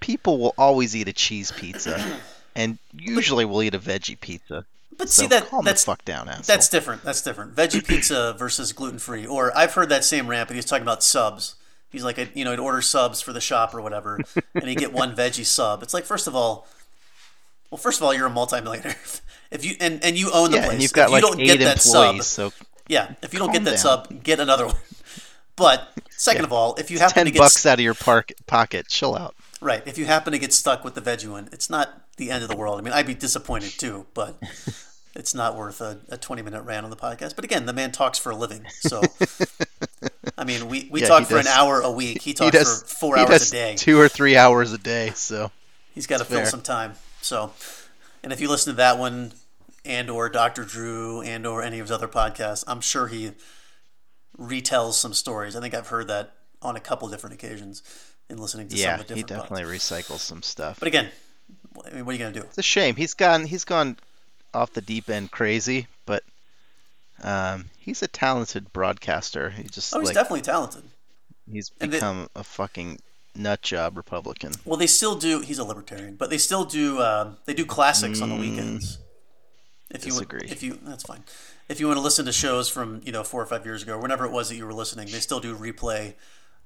people will always eat a cheese pizza, and usually will eat a veggie pizza. But So see that that's fuck down, asshole. That's different. That's different. Veggie pizza versus gluten free. Or I've heard that same rant, but he's talking about subs. He's like, you know, he'd order subs for the shop or whatever, and he'd get one veggie sub. It's like, first of all, well, first of all, you're a multimillionaire. If you and, and you own the yeah, place, and you've got if you like don't eight get that sub, so yeah, if you don't get that down. sub, get another one. But second of all, if you happen ten to get bucks out of your park pocket. Chill out. Right. If you happen to get stuck with the veggie one, it's not the end of the world. I mean, I'd be disappointed too, but it's not worth a, a 20 minute rant on the podcast. But again, the man talks for a living. So, I mean, we, we Yeah, talk he for an hour a week. He He talks does for four he hours does a day. two or three hours a day. So He's got to fill fair. some time. So, and if you listen to that one and or Dr. Drew and or any of his other podcasts, I'm sure he retells some stories. I think I've heard that on a couple different occasions in listening to some yeah, of the he different podcasts. definitely recycles some stuff. But again, I mean, what are you going to do? It's a shame. He's gone. He's gone off the deep end crazy, but um, he's a talented broadcaster. He just Oh, he's like definitely talented. he's and they- become a fucking nut job Republican. Well, they still do. He's a libertarian, but they still do. Um, they do classics on the Mm, weekends. If you disagree. if you that's fine. If you want to listen to shows from you know four or five years ago, whenever it was that you were listening, they still do replay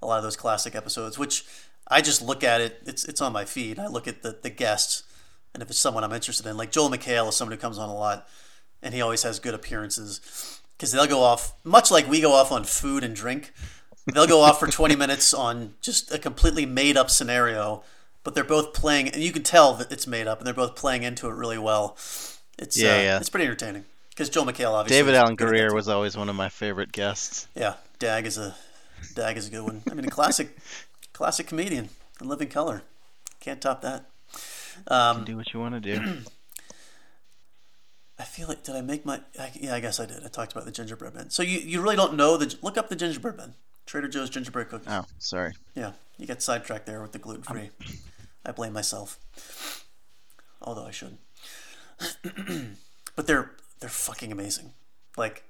a lot of those classic episodes. Which I just look at it. It's it's on my feed. I look at the the guests, and if it's someone I'm interested in, like Joel McHale is someone who comes on a lot, and he always has good appearances because they'll go off much like we go off on food and drink. They'll go off for 20 minutes on just a completely made up scenario, but they're both playing, and you can tell that it's made up, and they're both playing into it really well. It's Yeah, uh, yeah. it's pretty entertaining because Joel McHale obviously. David Alan Grier was always one of my favorite guests. Yeah, Dag is a Dag is a good one. I mean, a classic, classic comedian in living color. Can't top that. Um, Do what you want to do. I feel like did I make my? I, yeah, I guess I did. I talked about the gingerbread man. So you, you really don't know the look up the gingerbread man. Trader Joe's gingerbread cookies. Oh, sorry. Yeah, you got sidetracked there with the gluten free. I blame myself. Although I shouldn't. but they're they're fucking amazing. Like,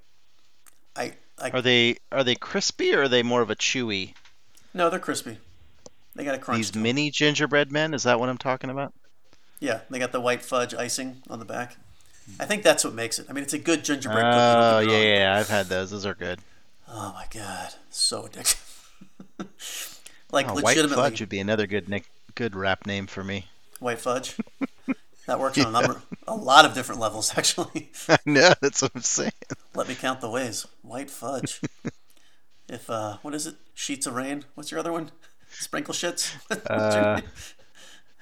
I I Are they are they crispy or are they more of a chewy? no, they're crispy. They got a crunch. These mini gingerbread men? Is that what I'm talking about? Yeah, they got the white fudge icing on the back. I think that's what makes it. I mean, it's a good gingerbread oh, cookie. Oh yeah, wrong. yeah, I've had those. Those are good. Oh my god, so addictive. Oh, like Oh, white legitimately fudge would be another good nick, good rap name for me. white fudge. That works on a number, a lot of different levels actually. I know that's what I'm saying. Let me count the ways. White fudge. if uh, what is it? Sheets of rain. What's your other one? Sprinkle shits. Uh.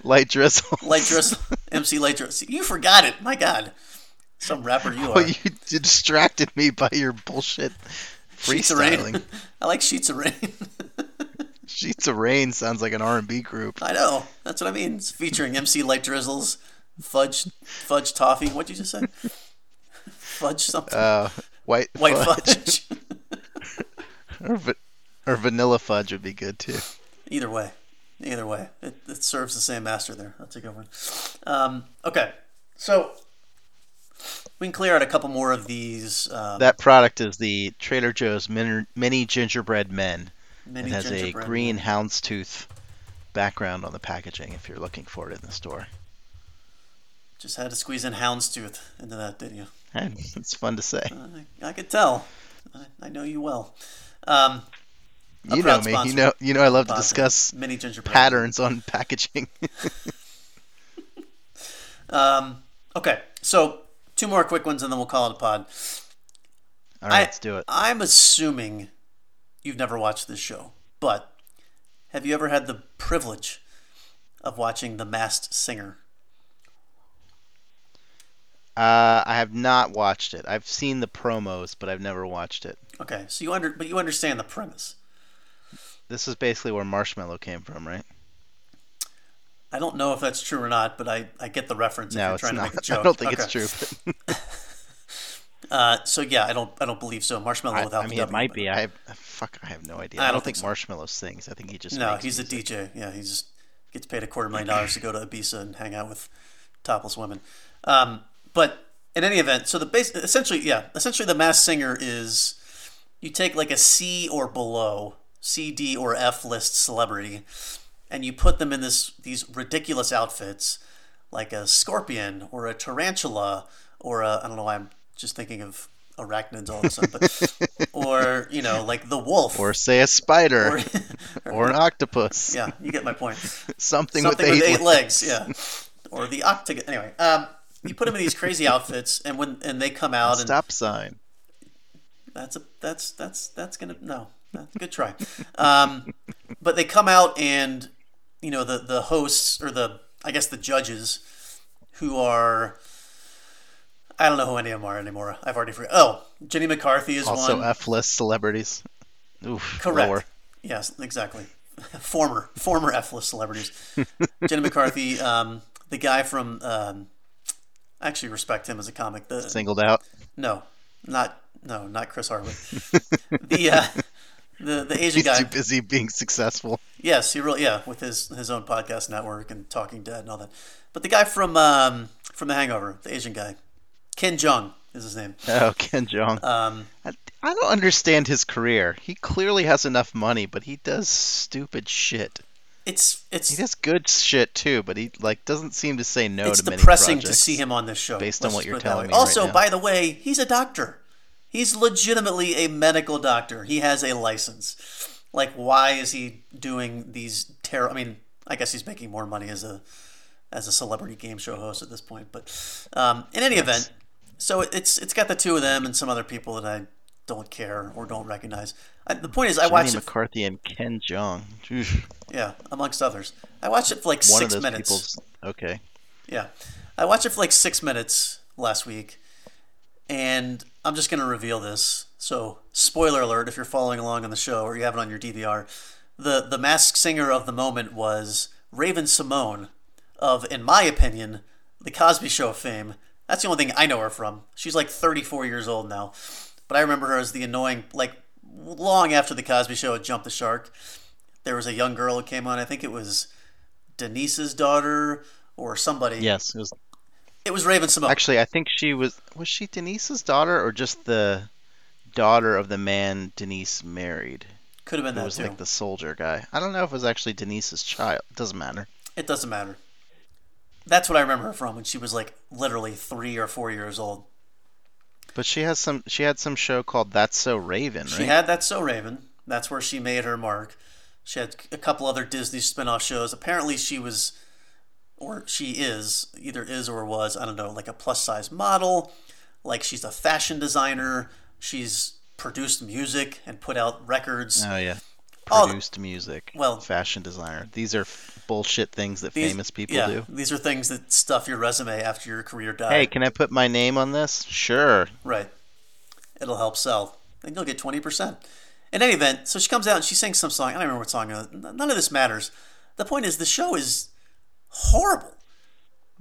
Light drizzle. Light drizzle. MC Light drizzle. You forgot it. My God. Some rapper you are. Oh, are. you distracted me by your bullshit Sheets of rain. freestyling. I like sheets of rain. Sheets of Rain sounds like an R&B group. I know. That's what I mean. It's featuring MC Light Drizzles, Fudge, Fudge Toffee. What'd you just say? Fudge something. Uh, white White fudge, fudge. or, va- or vanilla fudge would be good too. Either way. Either way. It, it serves the same master there. That's a good one. Um, okay. So we can clear out a couple more of these. Um, That product is the Trader Joe's mini, mini gingerbread men. mini It has a green men. houndstooth background on the packaging if you're looking for it in the store. Just had to squeeze in houndstooth into that, didn't you? It's fun to say. I, I could tell. I, I know you well. Um, You know me. You know. You know. I love to discuss mini gingerbread patterns on packaging. Um, okay, so two more quick ones, and then we'll call it a pod. All right, I- let's do it. I'm assuming you've never watched this show, but have you ever had the privilege of watching The Masked Singer? Uh, I have not watched it. I've seen the promos, but I've never watched it. Okay, so you under, but you understand the premise. This is basically where Marshmello came from, right? I don't know if that's true or not, but I, I get the reference. if No, you're it's trying not. to make a joke. I don't think Okay. it's true. Uh, so yeah, I don't I don't believe so. Marshmello I, without I the mean, it might be. I have, fuck. I have no idea. I I don't don't, think think so. Marshmello sings. I think he just No, makes he's a music. DJ. Yeah, he just gets paid a quarter million dollars to go to Ibiza and hang out with topless women. Um, but in any event, so the base essentially, yeah, essentially the mass singer is you take like a C or below, C, D, or F list celebrity, and you put them in this these ridiculous outfits, like a scorpion or a tarantula or a I don't know why I'm just thinking of arachnids all of a sudden, but or you know like the wolf Or say a spider, or- or, an octopus. yeah, you get my point. Something, Something with with eight, eight legs, yeah, or the octagon. Anyway, um, you put them in these crazy outfits, and when and they come out, and Stop sign. that's a that's that's that's gonna no, good try. Um, but they come out, and you know the the hosts or the I guess the judges who are. I don't know who any of them are anymore. I've already forgot. Oh, Jenny McCarthy is one. Also, one. F list celebrities. Oof. Correct. lower. Yes, exactly. former former F list celebrities. Jenny McCarthy, um, the guy from. Um, I actually respect him as a comic. The Singled out. no, not no, not Chris Hardwick. the uh, the the Asian guy. He's guy. too busy being successful. Yes, he really yeah with his his own podcast network and Talking Dead and all that. But the guy from um, from The Hangover, the Asian guy, Ken Jung is his name. Oh, Ken Jeong. Um, I, I don't understand his career. He clearly has enough money, but he does stupid shit. It's it's He does good shit too, but he like doesn't seem to say no it's to many projects. It's depressing to see him on this show. based on what you're put it that telling me right Also, now. by the way, he's a doctor. He's legitimately a medical doctor. He has a license. Like, why is he doing these terror? I mean, I guess he's making more money as a as a celebrity game show host at this point. But um, in any event, so it's it's got the two of them and some other people that I don't care or don't recognize. I, the point is, I watched it. McCarthy and Ken Jeong. Yeah, amongst others. I watched it for like One six of those minutes. okay. Yeah. I watched it for like six minutes last week, and I'm just going to reveal this. So, spoiler alert if you're following along on the show or you have it on your DVR. The, the masked singer of the moment was Raven-Symoné of, in my opinion, The Cosby Show fame. That's the only thing I know her from. She's like 34 years old now. But I remember her as the annoying, like, long after The Cosby Show had jumped the shark. There was a young girl who came on. I think it was Denise's daughter or somebody. Yes, it was It was Raven-Symoné. actually. I think she was. Was she Denise's daughter or just the daughter of the man Denise married? Could have been Who that was too. like the soldier guy. I don't know if it was actually Denise's child. It doesn't matter. It doesn't matter. That's what I remember her from when she was like literally three or four years old. But she has some. She had some show called That's So Raven, right? She had that So Raven. That's where she made her mark. She had a couple other Disney spin-off shows. Apparently, she was, or she is, either is or was, I don't know, like a plus-size model. Like she's a fashion designer. She's produced music and put out records. Oh yeah. All- Produced music. well- fashion designer. These are bullshit things that These- famous people yeah, do. These are things that stuff your resume after your career dies. Hey, can I put my name on this? Sure. Right. It'll help sell. Then you'll get 20%. In any event, so she comes out and she sings some song. I don't remember what song. Uh, none of this matters. The point is, the show is horrible.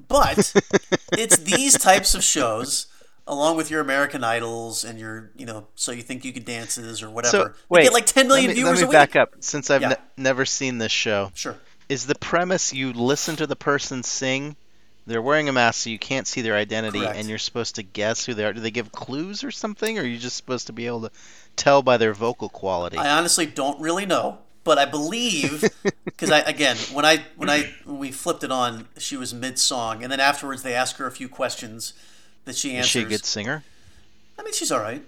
But it's these types of shows, along with your American Idols and your, you know, So You Think You can Dances or whatever. So wait, get like 10 million let me, viewers let me a week. back up. Since I've Yeah. ne- never seen this show, Sure. is the premise you listen to the person sing? They're wearing a mask, so you can't see their identity, Correct. and you're supposed to guess who they are. Do they give clues or something, or are you just supposed to be able to tell by their vocal quality? I honestly don't really know, but I believe because I again when I when I when we flipped it on, she was mid song, and then afterwards they ask her a few questions that she Is answers. she a good singer? I mean, she's all right.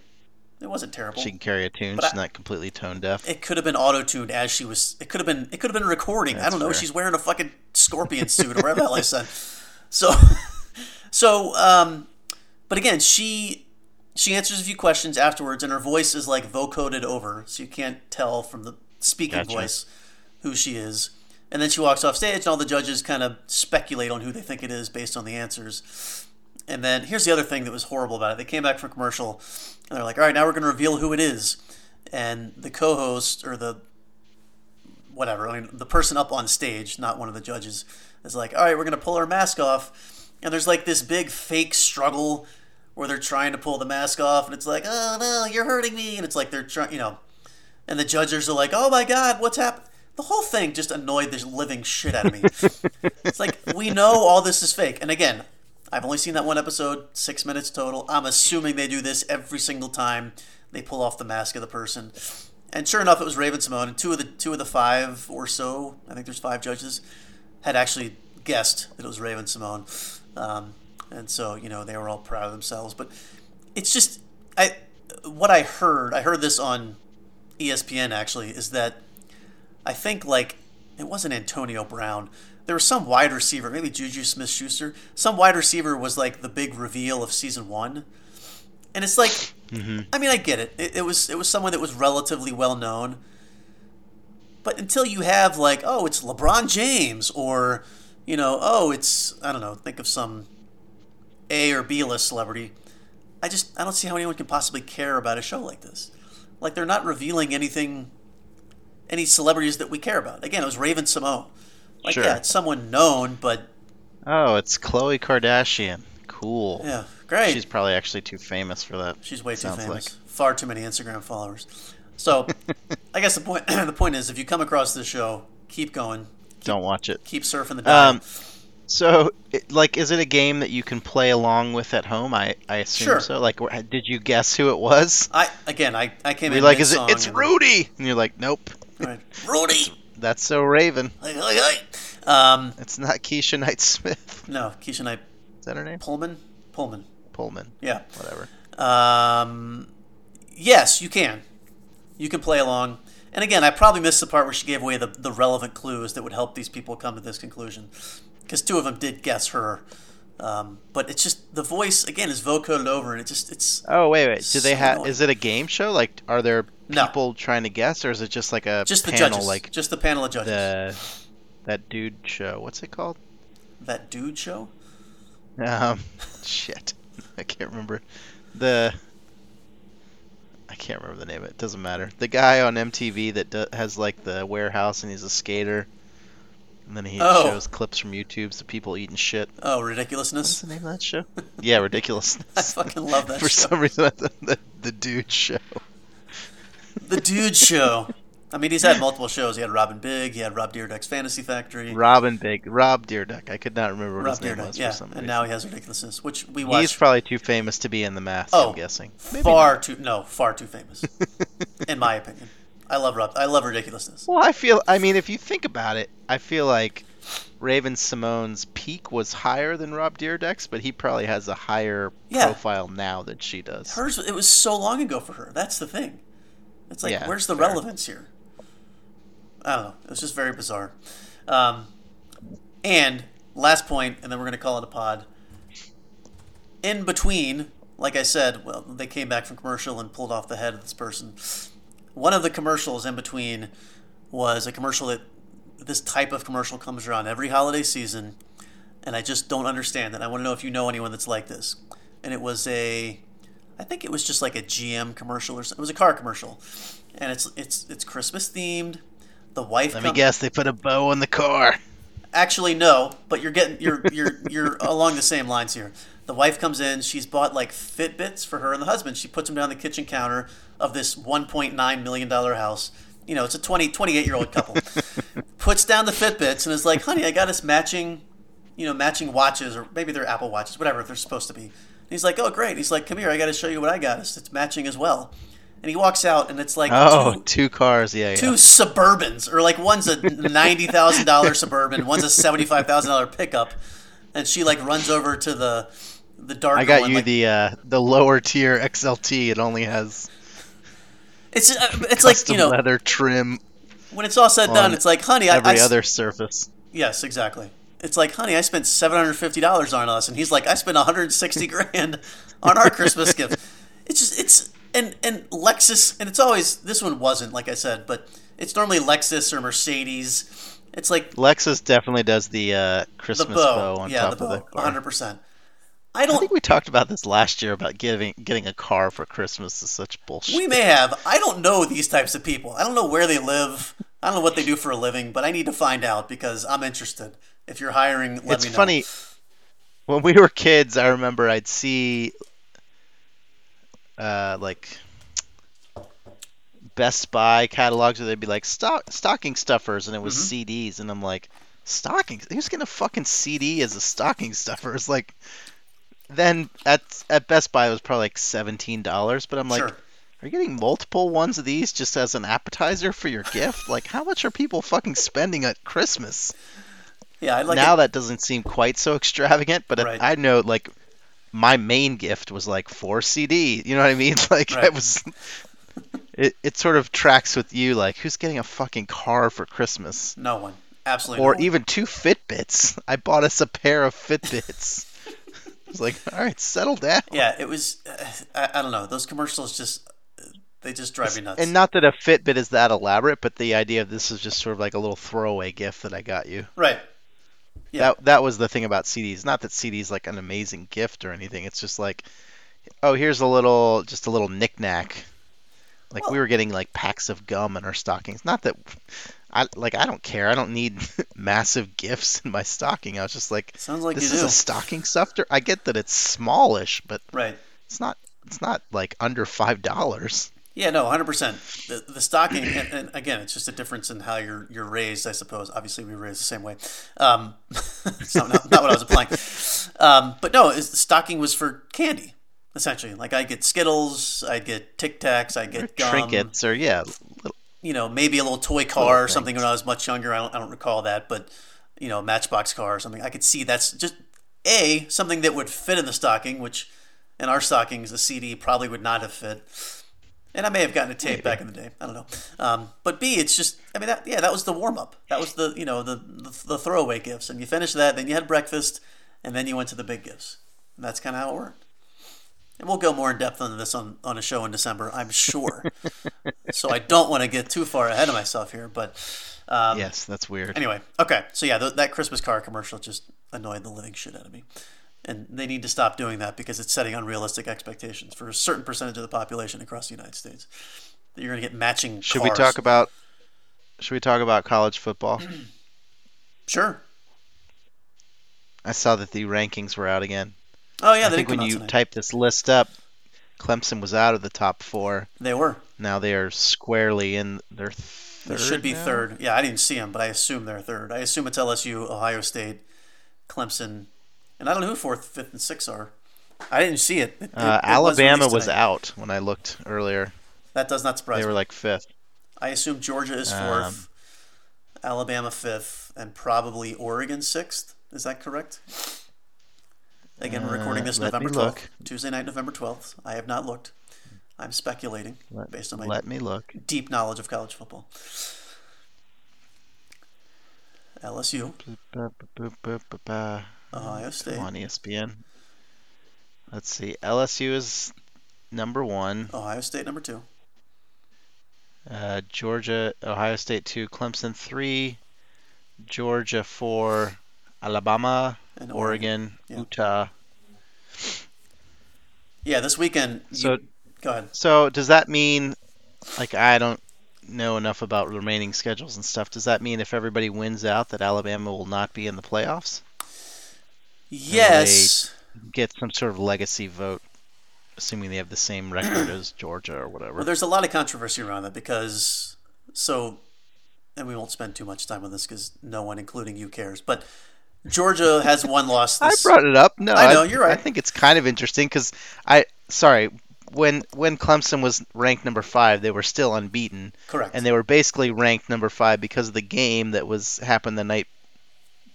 It wasn't terrible. She can carry a tune. But She's I- not completely tone deaf. it could have been auto tuned as she was. It could have been. It could have been a recording. I don't know. fair. She's wearing a fucking scorpion suit or whatever the hell I said. So, so, um, but again, she she answers a few questions afterwards, and her voice is like vocoded over, so you can't tell from the speaking Gotcha. voice who she is. And then she walks off stage, and all the judges kind of speculate on who they think it is based on the answers. And then here's the other thing that was horrible about it. They came back from commercial, and they're like, "All right, now we're going to reveal who it is." And the co-host or the whatever, I mean, the person up on stage, not one of the judges, is like, "All right, we're going to pull our mask off." And there's like this big fake struggle where they're trying to pull the mask off, and it's like, "Oh no, you're hurting me!" And it's like they're trying, you know, and the judges are like, "Oh my god, what's happened?" The whole thing just annoyed the living shit out of me. it's like we know all this is fake, and again, I've only seen that one episode, six minutes total. I'm assuming they do this every single time they pull off the mask of the person. And sure enough, it was Raven-Symoné, and two of the two of the five or so, I think there's five judges, had actually guessed that it was Raven-Symoné, um, and so you know they were all proud of themselves. But it's just I what I heard. I heard this on ESPN actually is that I think like it wasn't Antonio Brown. There was some wide receiver, maybe Juju Smith Schuster. Some wide receiver was like the big reveal of season one. And it's like mm-hmm. I mean I get it. it. It was it was someone that was relatively well known. But until you have like, oh, it's LeBron James or you know, oh, it's I don't know, think of some A or B list celebrity. I just I don't see how anyone can possibly care about a show like this. Like they're not revealing anything any celebrities that we care about. Again, it was Raven-Symoné. Like Sure. yeah, it's someone known, but Oh, it's Khloe Kardashian. Cool. yeah, great. She's probably actually too famous for that. She's way too famous. like. Far too many Instagram followers. So, I guess the point the point is, if you come across this show, keep going, Don't watch it. keep surfing the dial. Um, so, it, like, is it a game that you can play along with at home? I, I assume Sure. so. Like, did you guess who it was? I again, I, I came You're in like, is it? It's and- Rudy, and you're like, nope. Right. Rudy. That's so Raven. Hey, hey, hey. Um, It's not Keshia Knight Smith. no, Keshia Knight Is that her name? Pullman. Pullman. Pullman. Yeah. Whatever. Um, yes, you can. You can play along. And again, I probably missed the part where she gave away the, the relevant clues that would help these people come to this conclusion. Because two of them did guess her. Um, but it's just, the voice, again, is vocoded over, and it just, it's. Oh wait, wait. Do So they have? Is it a game show? Like, are there No. people trying to guess, or is it just like a Just the panel, judges. like just the panel of judges. the that dude show? What's it called? that dude show? Um, shit, I can't remember the. I can't remember the name of it. Doesn't matter. The guy on MTV that do, has like the warehouse and he's a skater, and then he Oh. shows clips from YouTube's of people eating shit. Oh, What's ridiculousness. the name of that show? yeah, ridiculous. I fucking love that For show. some reason, I thought the, the dude show. The dude show. I mean, he's had multiple shows. He had Rob & Big. He had Rob Dyrdek's Fantasy Factory. Rob & Big, Rob Dyrdek. I could not remember what Rob his name Dyrdek, was yeah. for some And now he has ridiculousness, which we watched. He's probably too famous to be in the mask. Oh, I'm guessing. far too no, far too famous, in my opinion. I love Rob. I love ridiculousness. Well, I feel. I mean, if you think about it, I feel like Raven-Symoné's peak was higher than Rob Dyrdek's, but he probably has a higher Yeah. profile now than she does. Hers, it was so long ago for her. That's the thing. It's like, Yeah, where's the fair. relevance here? I don't know. It was just very bizarre. Um, and last point, and then we're going to call it a pod. In between, like I said, well, they came back from commercial and pulled off the head of this person. One of the commercials in between was a commercial that this type of commercial comes around every holiday season, and I just don't understand it. I want to know if you know anyone that's like this. And it was a, I think it was just like a GM commercial or something. It was a car commercial, and it's it's it's Christmas themed. The wife. Let me come- guess. They put a bow on the car. Actually, no, but you're getting you're you're you're along the same lines here. The wife comes in. She's bought like Fitbits for her and the husband. She puts them down the kitchen counter of this 1.9 million dollar house. You know, it's a 20 28 year old couple. puts down the Fitbits and is like, "Honey, I got us matching, you know, matching watches or maybe they're Apple watches, whatever they're supposed to be." And he's like, "Oh, great." He's like, "Come here, I got to show you what I got us. It's matching as well." And he walks out, and it's like Oh, two, two cars. Yeah, yeah. two Suburbans, or like one's a ninety thousand dollar Suburban, one's a seventy five thousand dollar pickup, and she like runs over to the the dark. I got one, you like- the uh, the lower tier XLT. It only has It's uh, it's like you know leather trim when it's all said and done, it's like, honey, I, every I s- other surface. yes, exactly. It's like, honey, I spent seven hundred fifty dollars on us, and he's like, I spent one hundred sixty grand on our Christmas gift. It's just it's and and Lexus, and it's always this one wasn't like I said, but it's normally Lexus or Mercedes. It's like Lexus definitely does the uh, the Christmas bow, bow on yeah, top the bow, of the car. hundred percent. I I don't. think we talked about this last year about giving getting a car for Christmas is such bullshit. We may have. I don't know these types of people. I don't know where they live. I don't know what they do for a living, but I need to find out because I'm interested. If you're hiring, let it's me know. It's funny. When we were kids, I remember I'd see uh, like Best Buy catalogs where they'd be like stock, stocking stuffers, and it was Mm-hmm. CDs, and I'm like, stocking? Who's getting a fucking CD as a stocking stuffer? It's like, then at at Best Buy it was probably like seventeen dollars, but I'm like, sure. are you getting multiple ones of these just as an appetizer for your gift? Like, how much are people fucking spending at Christmas? Yeah, I'd like now it. that doesn't seem quite so extravagant, but Right. I know like my main gift was like four CD. You know what I mean? Like Right. it was. It, it sort of tracks with you, like who's getting a fucking car for Christmas, No one. Absolutely. or no one. even two Fitbits. I bought us a pair of Fitbits. it's like, all right, settle down. Yeah, it was. Uh, I, I don't know. Those commercials just they just drive me nuts. And not that a Fitbit is that elaborate, but the idea of this is just sort of like a little throwaway gift that I got you. right. Yeah. That that was the thing about CDs. Not that CDs like an amazing gift or anything. It's just like, oh, here's a little, just a little knickknack. Like we were getting like packs of gum in our stockings. Not that, I like I don't care. I don't need massive gifts in my stocking. I was just like, Sounds like this is do. a stocking stuffer. I get that it's smallish, but right. it's not. It's not like under five dollars. Yeah, no, hundred percent. The the stocking, and, and again, it's just a difference in how you're you're raised, I suppose. Obviously, we were raised the same way. Um, it's not, not, not what I was applying. Um, but no, is the stocking was for candy, essentially. Like I get Skittles, I get Tic Tacs, I get gum, Trinkets or yeah, little, you know, maybe a little toy car or something things. when I was much younger. I don't, I don't recall that, but you know, Matchbox car or something. I could see that's just a something that would fit in the stocking, which in our stockings the CD probably would not have fit. And I may have gotten a tape back in the day. I don't know. Um, but B, it's just I mean, that, yeah, that was the warm up. That was the you know the, the the throwaway gifts, and you finished that, then you had breakfast, and then you went to the big gifts. And that's kind of how it worked. And we'll go more in depth on this on, on a show in December, I'm sure. so I don't want to get too far ahead of myself here, but um, yes, that's weird. Anyway, okay, so yeah, th- that Christmas car commercial just annoyed the living shit out of me, and they need to stop doing that because it's setting unrealistic expectations for a certain percentage of the population across the United States. That you're going to get matching. Should cars. we talk about? Should we talk about college football? Sure. I saw that the rankings were out again. Oh yeah, I think when you tonight. type this list up, Clemson was out of the top four. they were. Now they are squarely in their third. They should be now? third. Yeah, I didn't see them, but I assume they're third. I assume it's LSU, Ohio State, Clemson, and I don't know who fourth, fifth, and sixth are. I didn't see it. It- Uh, it Alabama was out when I looked earlier. That does not surprise They me. were like fifth. I assume Georgia is Um, fourth, Alabama fifth, and probably Oregon sixth. Is that correct? Again, we're recording Uh, this November twelfth. Tuesday night, November twelfth. I have not looked. I'm speculating Let, based on my let me look. deep knowledge of college football. LSU, Ohio State, Come on, ESPN. Let's see. LSU is number one. Ohio State number two, Uh, Georgia, Ohio State two, Clemson three, Georgia four, Alabama, and Oregon, Yeah. Utah. Yeah, this weekend. you- So go ahead. So does that mean, like, I don't know enough about remaining schedules and stuff. Does that mean if everybody wins out that Alabama will not be in the playoffs? Yes. Get some sort of legacy vote, assuming they have the same record as Georgia or whatever. Well, there's a lot of controversy around that because so, and we won't spend too much time on this because no one, including you, cares. But Georgia has one loss. I brought it up. No, I know, you're right. I think it's kind of interesting because I, sorry, when when Clemson was ranked number five, they were still unbeaten, correct. and they were basically ranked number five because of the game that was happened the night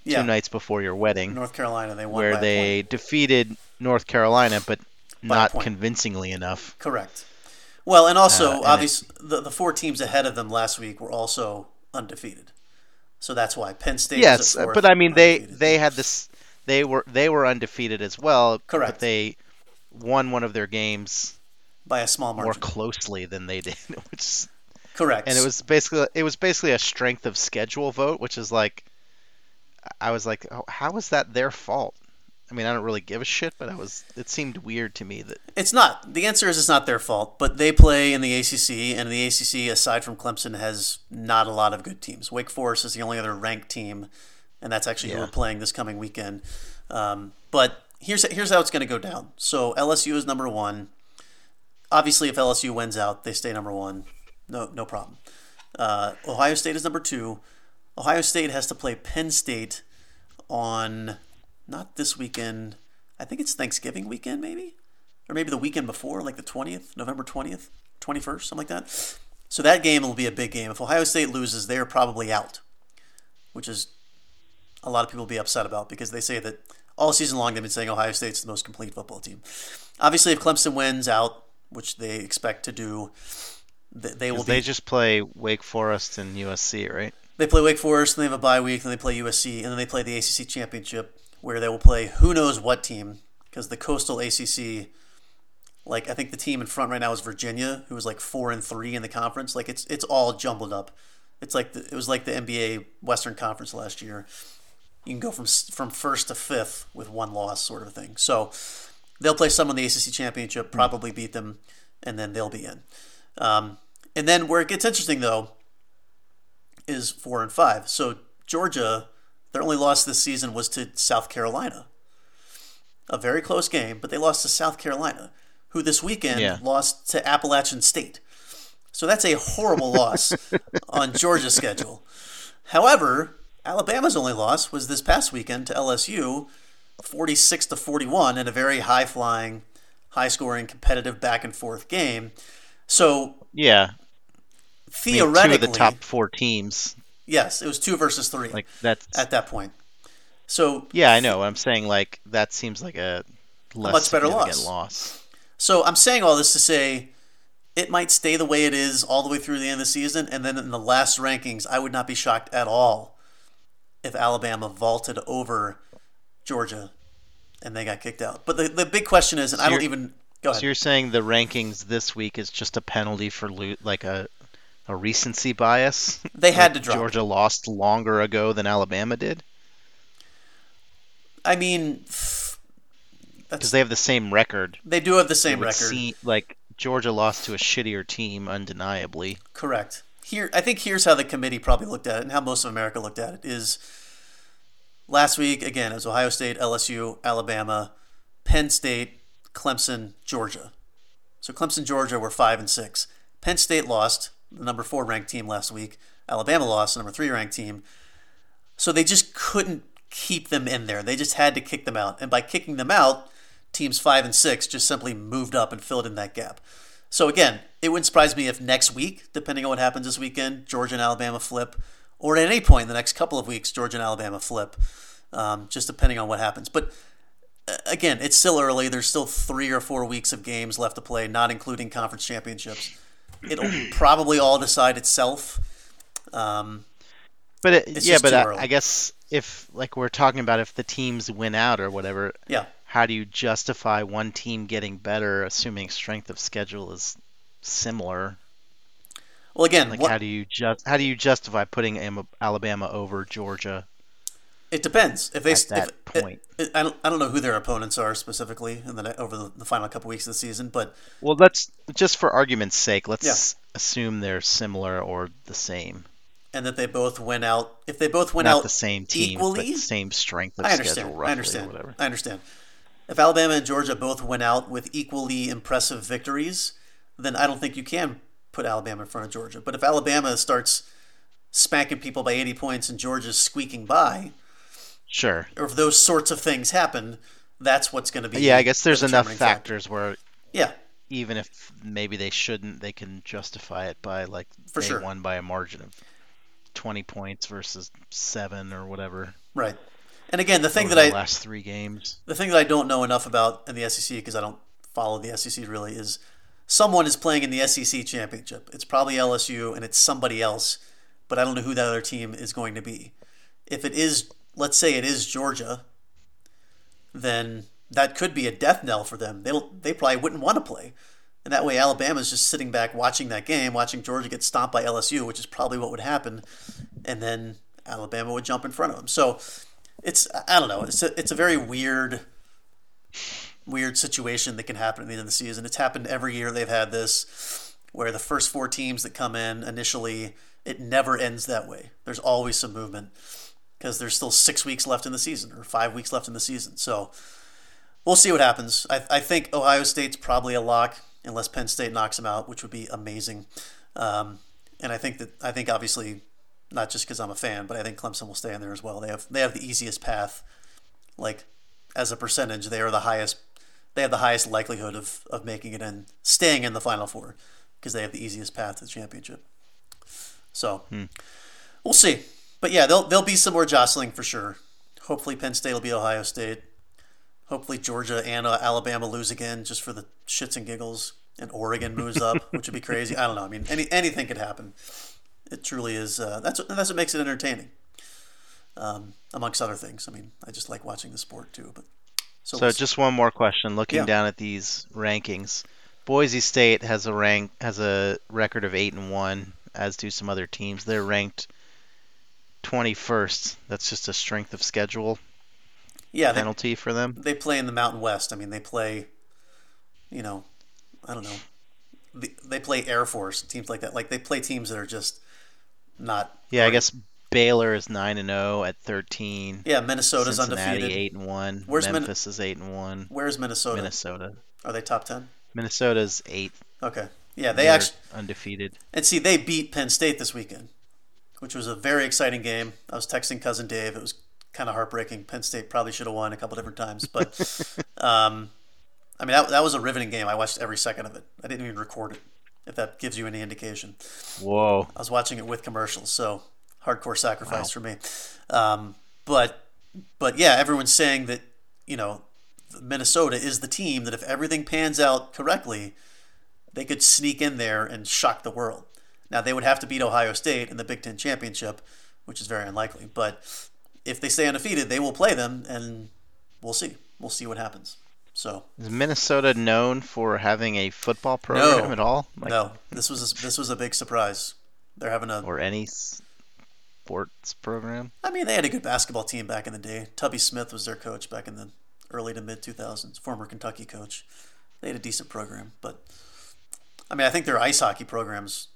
two yeah, nights before your wedding. North Carolina. They won where by a they defeated North Carolina, but a not convincingly enough. Correct. Well, and also, Uh, obviously, the, the four teams ahead of them last week were also undefeated. So that's why Penn State. Yes, but I mean they they had this. They were they were undefeated as well. Correct. But they won one of their games by a small margin more closely than they did, which Correct. and it was basically it was basically a strength of schedule vote, which is like I was like, oh, how is that their fault? I mean, I don't really give a shit, but I was it seemed weird to me that It's not. The answer is it's not their fault, but they play in the ACC, and the ACC, aside from Clemson, has not a lot of good teams. Wake Forest is the only other ranked team, and that's actually who we're playing this coming weekend. Um, but here's here's how it's going to go down. So LSU is number one. Obviously, if LSU wins out, they stay number one. No, no problem. Uh, Ohio State is number two. Ohio State has to play Penn State on not this weekend. I think it's Thanksgiving weekend, maybe or maybe the weekend before, like the 20th, November 20th, 21st, something like that. So that game will be a big game. If Ohio State loses, they're probably out, which is a lot of people will be upset about because they say that all season long they've been saying Ohio State's the most complete football team. Obviously, if Clemson wins out, which they expect to do, th- they will be. they just play Wake Forest and USC, right? They play Wake Forest, then they have a bye week, then they play USC, and then they play the ACC championship, where they will play who knows what team, because the Coastal ACC, like I think the team in front right now is Virginia, who was like four and three in the conference. Like it's it's all jumbled up. It's like the, it was like the NBA Western Conference last year. You can go from from first to fifth with one loss, sort of thing. So they'll play someone in the ACC championship, probably beat them, and then they'll be in. Um, and then where it gets interesting though is four and five. So Georgia, their only loss this season was to South Carolina. A very close game, but they lost to South Carolina, who this weekend Yeah. lost to Appalachian State. So that's a horrible loss on Georgia's schedule. However, Alabama's only loss was this past weekend to LSU, 46 to 41 in a very high flying, high scoring, competitive back and forth game. So Yeah, I mean, theoretically, two of the top four teams. yes, it was two versus three Like that's at that point. So yeah, I know. I'm saying like that seems like a less much better loss. loss. So I'm saying all this to say it might stay the way it is all the way through the end of the season, and then in the last rankings, I would not be shocked at all if Alabama vaulted over Georgia and they got kicked out. But the, the big question is, and I don't even go ahead. So you're saying the rankings this week is just a penalty for lo- like a a recency bias? They had Like to drop. Georgia lost longer ago than Alabama did I mean, because they have the same record. they do have the same record. seem- like Georgia lost to a shittier team, undeniably. Correct. Here, I think here's how the committee probably looked at it, and how most of America looked at it is last week again it was Ohio State, LSU, Alabama, Penn State, Clemson, Georgia. So Clemson, Georgia were five and six. Penn State lost, the number four ranked team last week. Alabama lost, the number three ranked team. So they just couldn't keep them in there. They just had to kick them out, and by kicking them out, teams five and six just simply moved up and filled in that gap. So again, it wouldn't surprise me if next week, depending on what happens this weekend, Georgia and Alabama flip, or at any point in the next couple of weeks, Georgia and Alabama flip, um, just depending on what happens. But uh, again, it's still early. There's still three or four weeks of games left to play, not including conference championships. It'll probably all decide itself. Um, But it, It's yeah, but I. I guess if like we're talking about if the teams win out or whatever, yeah, how do you justify one team getting better, assuming strength of schedule is similar? Well, again, Like what, how do you just how do you justify putting Alabama over Georgia? It depends. If they at that if, eh, point? it- I don't, I don't know who their opponents are specifically in the over the, the final couple weeks of the season, but Well, let's just for argument's sake, let's Yeah. assume they're similar or the same. and that they both went out. If they both went Not out the same team, equally, same strength of I schedule, understand. I or understand. whatever. I understand. If Alabama and Georgia both went out with equally impressive victories, then I don't think you can put Alabama in front of Georgia. But if Alabama starts spanking people by 80 points and Georgia's squeaking by, Sure. or if those sorts of things happen, that's what's going to be. Yeah, I guess there's enough determining factor. factors where Yeah, even if maybe they shouldn't, they can justify it by like For they sure. won by a margin of 20 points versus seven or whatever. right. And again, the thing that the I last three games. the thing that I don't know enough about in the SEC because I don't follow the SEC really is someone is playing in the SEC championship. It's probably LSU and it's somebody else, but I don't know who that other team is going to be. If it is, let's say it is Georgia, then that could be a death knell for them. They they probably wouldn't want to play. And that way Alabama's just sitting back watching that game, watching Georgia get stomped by LSU, which is probably what would happen, and then Alabama would jump in front of them. So it's I don't know. It's a, it's a very weird weird situation that can happen at the end of the season. It's happened every year they've had this, where the first four teams that come in initially, it never ends that way. There's always some movement because there's still six weeks left in the season or five weeks left in the season. So we'll see what happens. I, I think Ohio State's probably a lock unless Penn State knocks them out, which would be amazing. Um, and I think that I think obviously not just because I'm a fan, but I think Clemson will stay in there as well. They have they have the easiest path, like as a percentage, they are the highest. They have the highest likelihood of, of making it and staying in the Final Four, because they have the easiest path to the championship. So we'll see. But yeah, there'll there'll be some more jostling for sure. Hopefully, Penn State will be Ohio State. Hopefully, Georgia and uh, Alabama lose again, just for the shits and giggles. And Oregon moves up, which would be crazy. I don't know. I mean, any anything could happen. It truly is. Uh, that's what, that's what makes it entertaining. Um, amongst other things. I mean, I just like watching the sport too. But so, So we'll- just one more question. Looking Yeah. down at these rankings, Boise State has a rank has a record of eight and one, as do some other teams. They're ranked 21st. That's just a strength of schedule yeah, they, penalty for them. they play in the Mountain West. I mean, they play, you know, I don't know. The- They play Air Force teams like that. Like they play teams that are just not. Yeah, I guess Baylor is nine and zero at 13. Yeah, Minnesota's Cincinnati undefeated. eight and one. Where's Min- Memphis is eight and one. Where's Minnesota? Minnesota. Are they top ten? Minnesota's eighth. Okay. Yeah, they They're actually undefeated. and see they beat Penn State this weekend, which was a very exciting game. I was texting cousin Dave. It was kind of heartbreaking. Penn State probably should have won a couple different times, but um, I mean that, that was a riveting game. I watched every second of it. I didn't even record it. If that gives you any indication. Whoa. I was watching it with commercials, so hardcore sacrifice for me. Um, but but yeah, everyone's saying that you know Minnesota is the team that if everything pans out correctly, they could sneak in there and shock the world. Now they would have to beat Ohio State in the Big Ten championship, which is very unlikely. But if they stay undefeated, they will play them, and we'll see. We'll see what happens. So Is Minnesota known for having a football program No. at all? Like, no, this was a, this was a big surprise. They're having a Or any sports program? I mean, they had a good basketball team back in the day. Tubby Smith was their coach back in the early to mid 2000s, former Kentucky coach. They had a decent program, but I mean, I think their ice hockey program's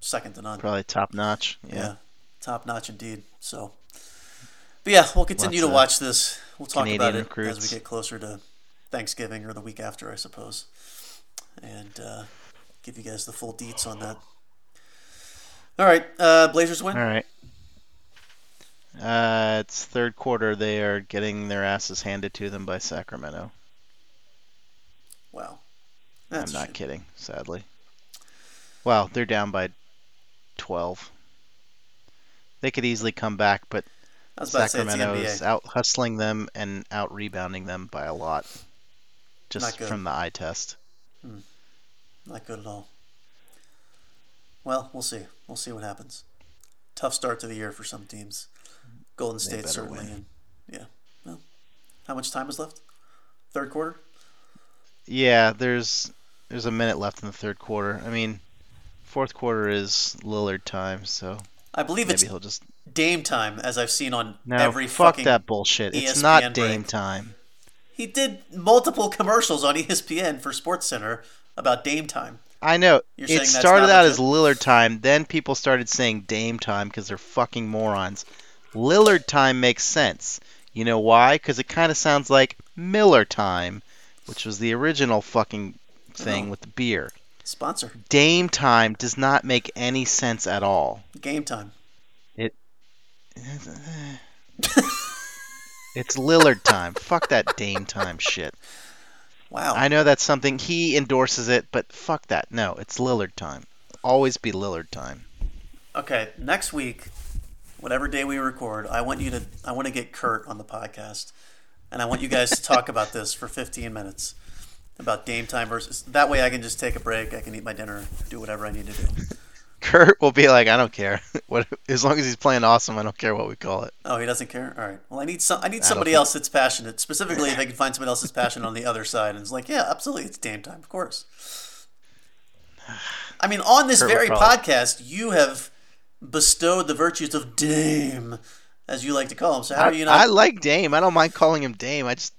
second to none. Probably top notch. Yeah, top notch indeed. So, but yeah, we'll continue Lots to watch this. We'll talk Canadian about it recruits. as we get closer to Thanksgiving or the week after, I suppose, and uh, give you guys the full deets on that. All right, uh, Blazers win. All right. Uh, it's third quarter. They are getting their asses handed to them by Sacramento. Wow, That's I'm not kidding, sadly. Well, they're down by 12. They could easily come back, but I was about to say it's the Sacramento is out hustling them and out rebounding them by a lot. Just from the eye test. Hmm. Not good at all. Well, we'll see. We'll see what happens. Tough start to the year for some teams. Golden State certainly. And yeah. Well, how much time is left? Third quarter. Yeah, there's there's a minute left in the third quarter. I mean, fourth quarter is Lillard time, so I believe maybe it's he'll just Dame time, as I've seen on no. every fuck fucking. that bullshit. It's ESPN not break. Dame time. He did multiple commercials on ESPN for SportsCenter about Dame time. I know. You're saying it started out as Lillard time, then people started saying Dame time because they're fucking morons. Lillard time makes sense. You know why? Because it kind of sounds like Miller time, which was the original fucking oh. thing Oh. with the beer. Sponsor. Dame time does not make any sense at all. Game time. It. It's Lillard time. fuck that Dame time shit. Wow. I know that's something he endorses it, but fuck that. No, it's Lillard time. Always be Lillard time. Okay, next week whatever day we record, I want you to I want to get Kurt on the podcast, and I want you guys to talk about this for 15 minutes about game time versus. That way, I can just take a break. I can eat my dinner, do whatever I need to do. Kurt will be like, I don't care. What as long as he's playing awesome, I don't care what we call it. Oh, he doesn't care. All right. Well, I need some. I need somebody think- else that's passionate. Specifically, if I can find somebody else that's passionate on the other side, and it's like, yeah, absolutely, it's game time, of course. I mean, on this Kurt very podcast, you have bestowed the virtues of Dame, as you like to call him. So how I, are you not? I like Dame. I don't mind calling him Dame. I just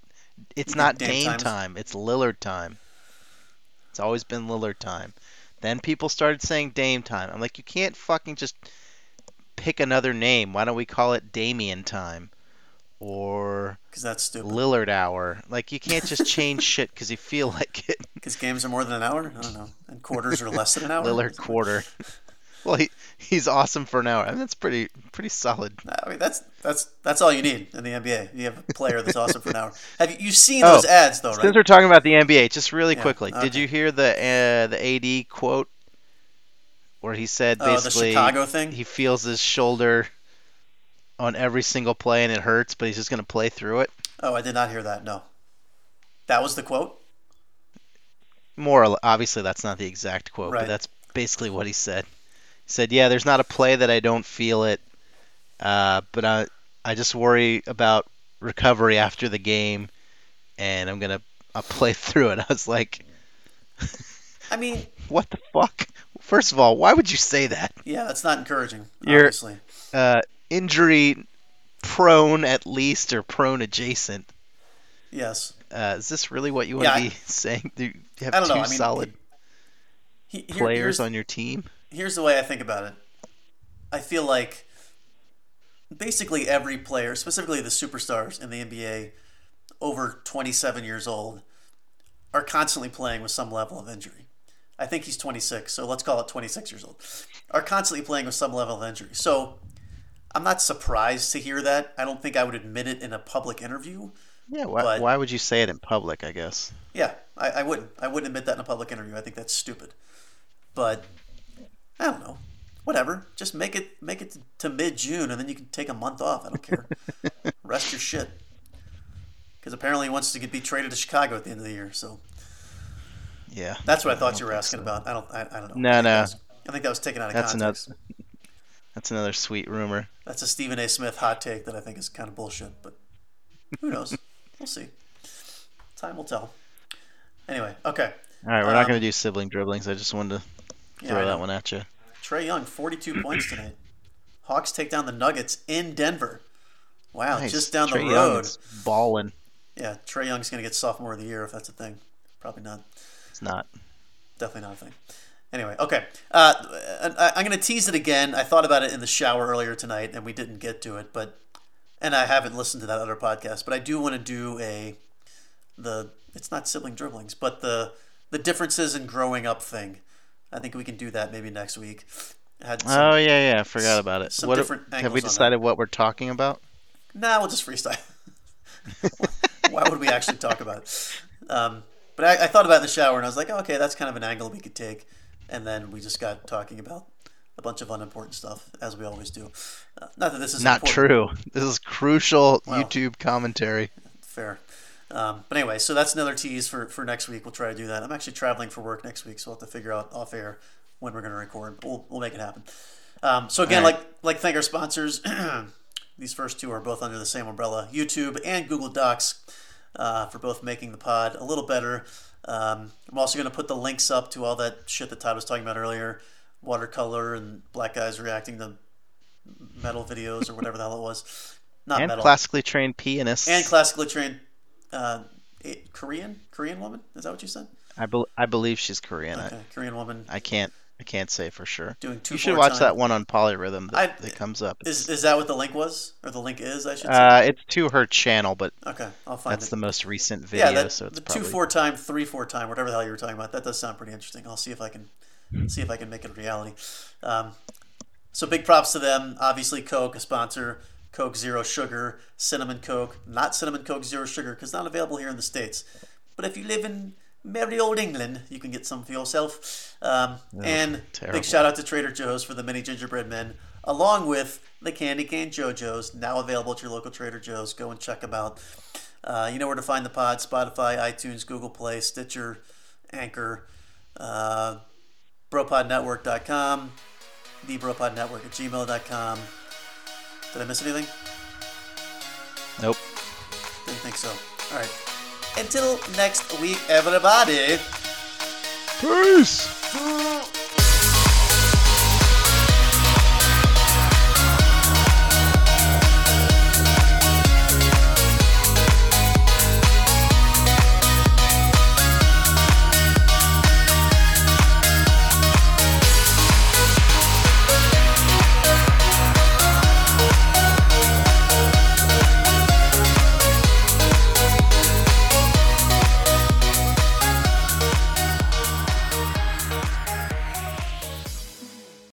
it's not Dame Dame times- time. It's Lillard time. It's always been Lillard time. Then people started saying Dame time. I'm like, you can't fucking just pick another name. Why don't we call it Damian time? Or Because that's stupid. Lillard hour. Like you can't just change shit because you feel like it. Because games are more than an hour. I don't know. And quarters are less than an hour. Lillard quarter. well, he he's awesome for an hour. I mean, that's pretty pretty solid. I mean, that's that's that's all you need in the NBA. You have a player that's awesome for an hour. Have you you've seen Oh, those ads though, right? Since we're talking about the NBA, just really Yeah, quickly, did you hear the uh, the AD quote where he said Oh, the basically Chicago thing? he feels his shoulder on every single play and it hurts, but he's just going to play through it? Oh, I did not hear that. No. That was the quote. More obviously that's not the exact quote, Right. but that's basically what he said. He said, "Yeah, there's not a play that I don't feel it, uh, but I I just worry about recovery after the game, and I'm gonna I'll play through it." I was like, I mean, "What the fuck?" First of all, why would you say that? yeah, that's not encouraging. You're- obviously. uh, injury prone at least or prone adjacent. Yes. Uh, is this really what you want Yeah, to I- be saying? Do you have I don't two know. I mean, solid he- he- players on your team? Here's the way I think about it. I feel like basically every player, specifically the superstars in the NBA, over 27 years old, are constantly playing with some level of injury. I think he's 26, so let's call it 26 years old. Are constantly playing with some level of injury. So I'm not surprised to hear that. I don't think I would admit it in a public interview. Yeah. Why, but- why would you say it in public? I guess. Yeah, I, I wouldn't. I wouldn't admit that in a public interview. I think that's stupid. But I don't know. Whatever. Just make it make it to mid June, and then you can take a month off. I don't care. Rest your shit. Because apparently he wants to get be traded to Chicago at the end of the year. So Yeah. that's what I thought don't you were asking so. about. I don't. I, I don't know. No, I think no. that was- I think that was taken out of That's context. That's another sweet rumor. That's a Stephen A. Smith hot take that I think is kind of bullshit. But who knows? we'll see. Time will tell. Anyway, okay. All right, we're not Um, going to do sibling dribblings. I just wanted to Yeah, throw I that one at you. Trae Young, 42 points tonight. Hawks take down the Nuggets in Denver. Wow, Nice. just down Trae the road. is balling. Yeah, Trae Young's going to get sophomore of the year if that's a thing. Probably not. It's not. Definitely not a thing. Anyway, okay. Uh, I'm going to tease it again. I thought about it in the shower earlier tonight, and we didn't get to it. But and I haven't listened to that other podcast. But I do want to do a the it's not sibling dribblings, but the the differences in growing up thing. I think we can do that maybe next week. Had some, Oh yeah, yeah. I forgot about it. some What different have we decided what we're talking about? Nah, we'll just freestyle. Why would we actually talk about it? Um, but I, I thought about it in the shower and I was like, oh, okay, that's kind of an angle we could take. And then we just got talking about a bunch of unimportant stuff, as we always do. Uh, not that this is Not important. true. This is crucial Wow. YouTube commentary. Fair. Um, but anyway, so that's another tease for, for next week. We'll try to do that. I'm actually traveling for work next week, so we'll have to figure out off air when we're going to record. We'll, we'll make it happen. Um, so again, right. like like thank our sponsors. These first two are both under the same umbrella: YouTube and Google Docs, uh, for both making the pod a little better. Um, I'm also going to put the links up to all that shit that Todd was talking about earlier, watercolor and black guys reacting to metal videos or whatever the hell it was. Not and metal classically trained pianists. and classically trained uh, eh, Korean Korean woman. Is that what you said? I, bel I believe she's Korean. Okay, Korean woman I, I can't. I can't say for sure. doing two. You should watch time. that one on Polyrhythm that, I- that comes up. Is is that what the link was, or the link is? I should say. uh, it's to her channel, but okay, I'll find that's it. the most recent video, yeah, that, so it's the probably two four time, three four time, whatever the hell you were talking about. That does sound pretty interesting. I'll see if I can see if I can make it a reality. Um, so big props to them. Obviously, Coke, a sponsor. Coke Zero Sugar, Cinnamon Coke, not Cinnamon Coke Zero Sugar because not available here in the states. But if you live in merry old England, you can get some for yourself. Um, and terrible. big shout out to Trader Joe's for the mini gingerbread men. along with the Candy Cane Joe-Joe's, now available at your local Trader Joe's. Go and check them out. Uh, you know where to find the pod Spotify, iTunes, Google Play, Stitcher, Anchor, uh, bropodnetwork.com, thebropodnetwork at gmail.com. Did I miss anything? Nope. Didn't think so. All right. Until next week, everybody. Peace. Bye.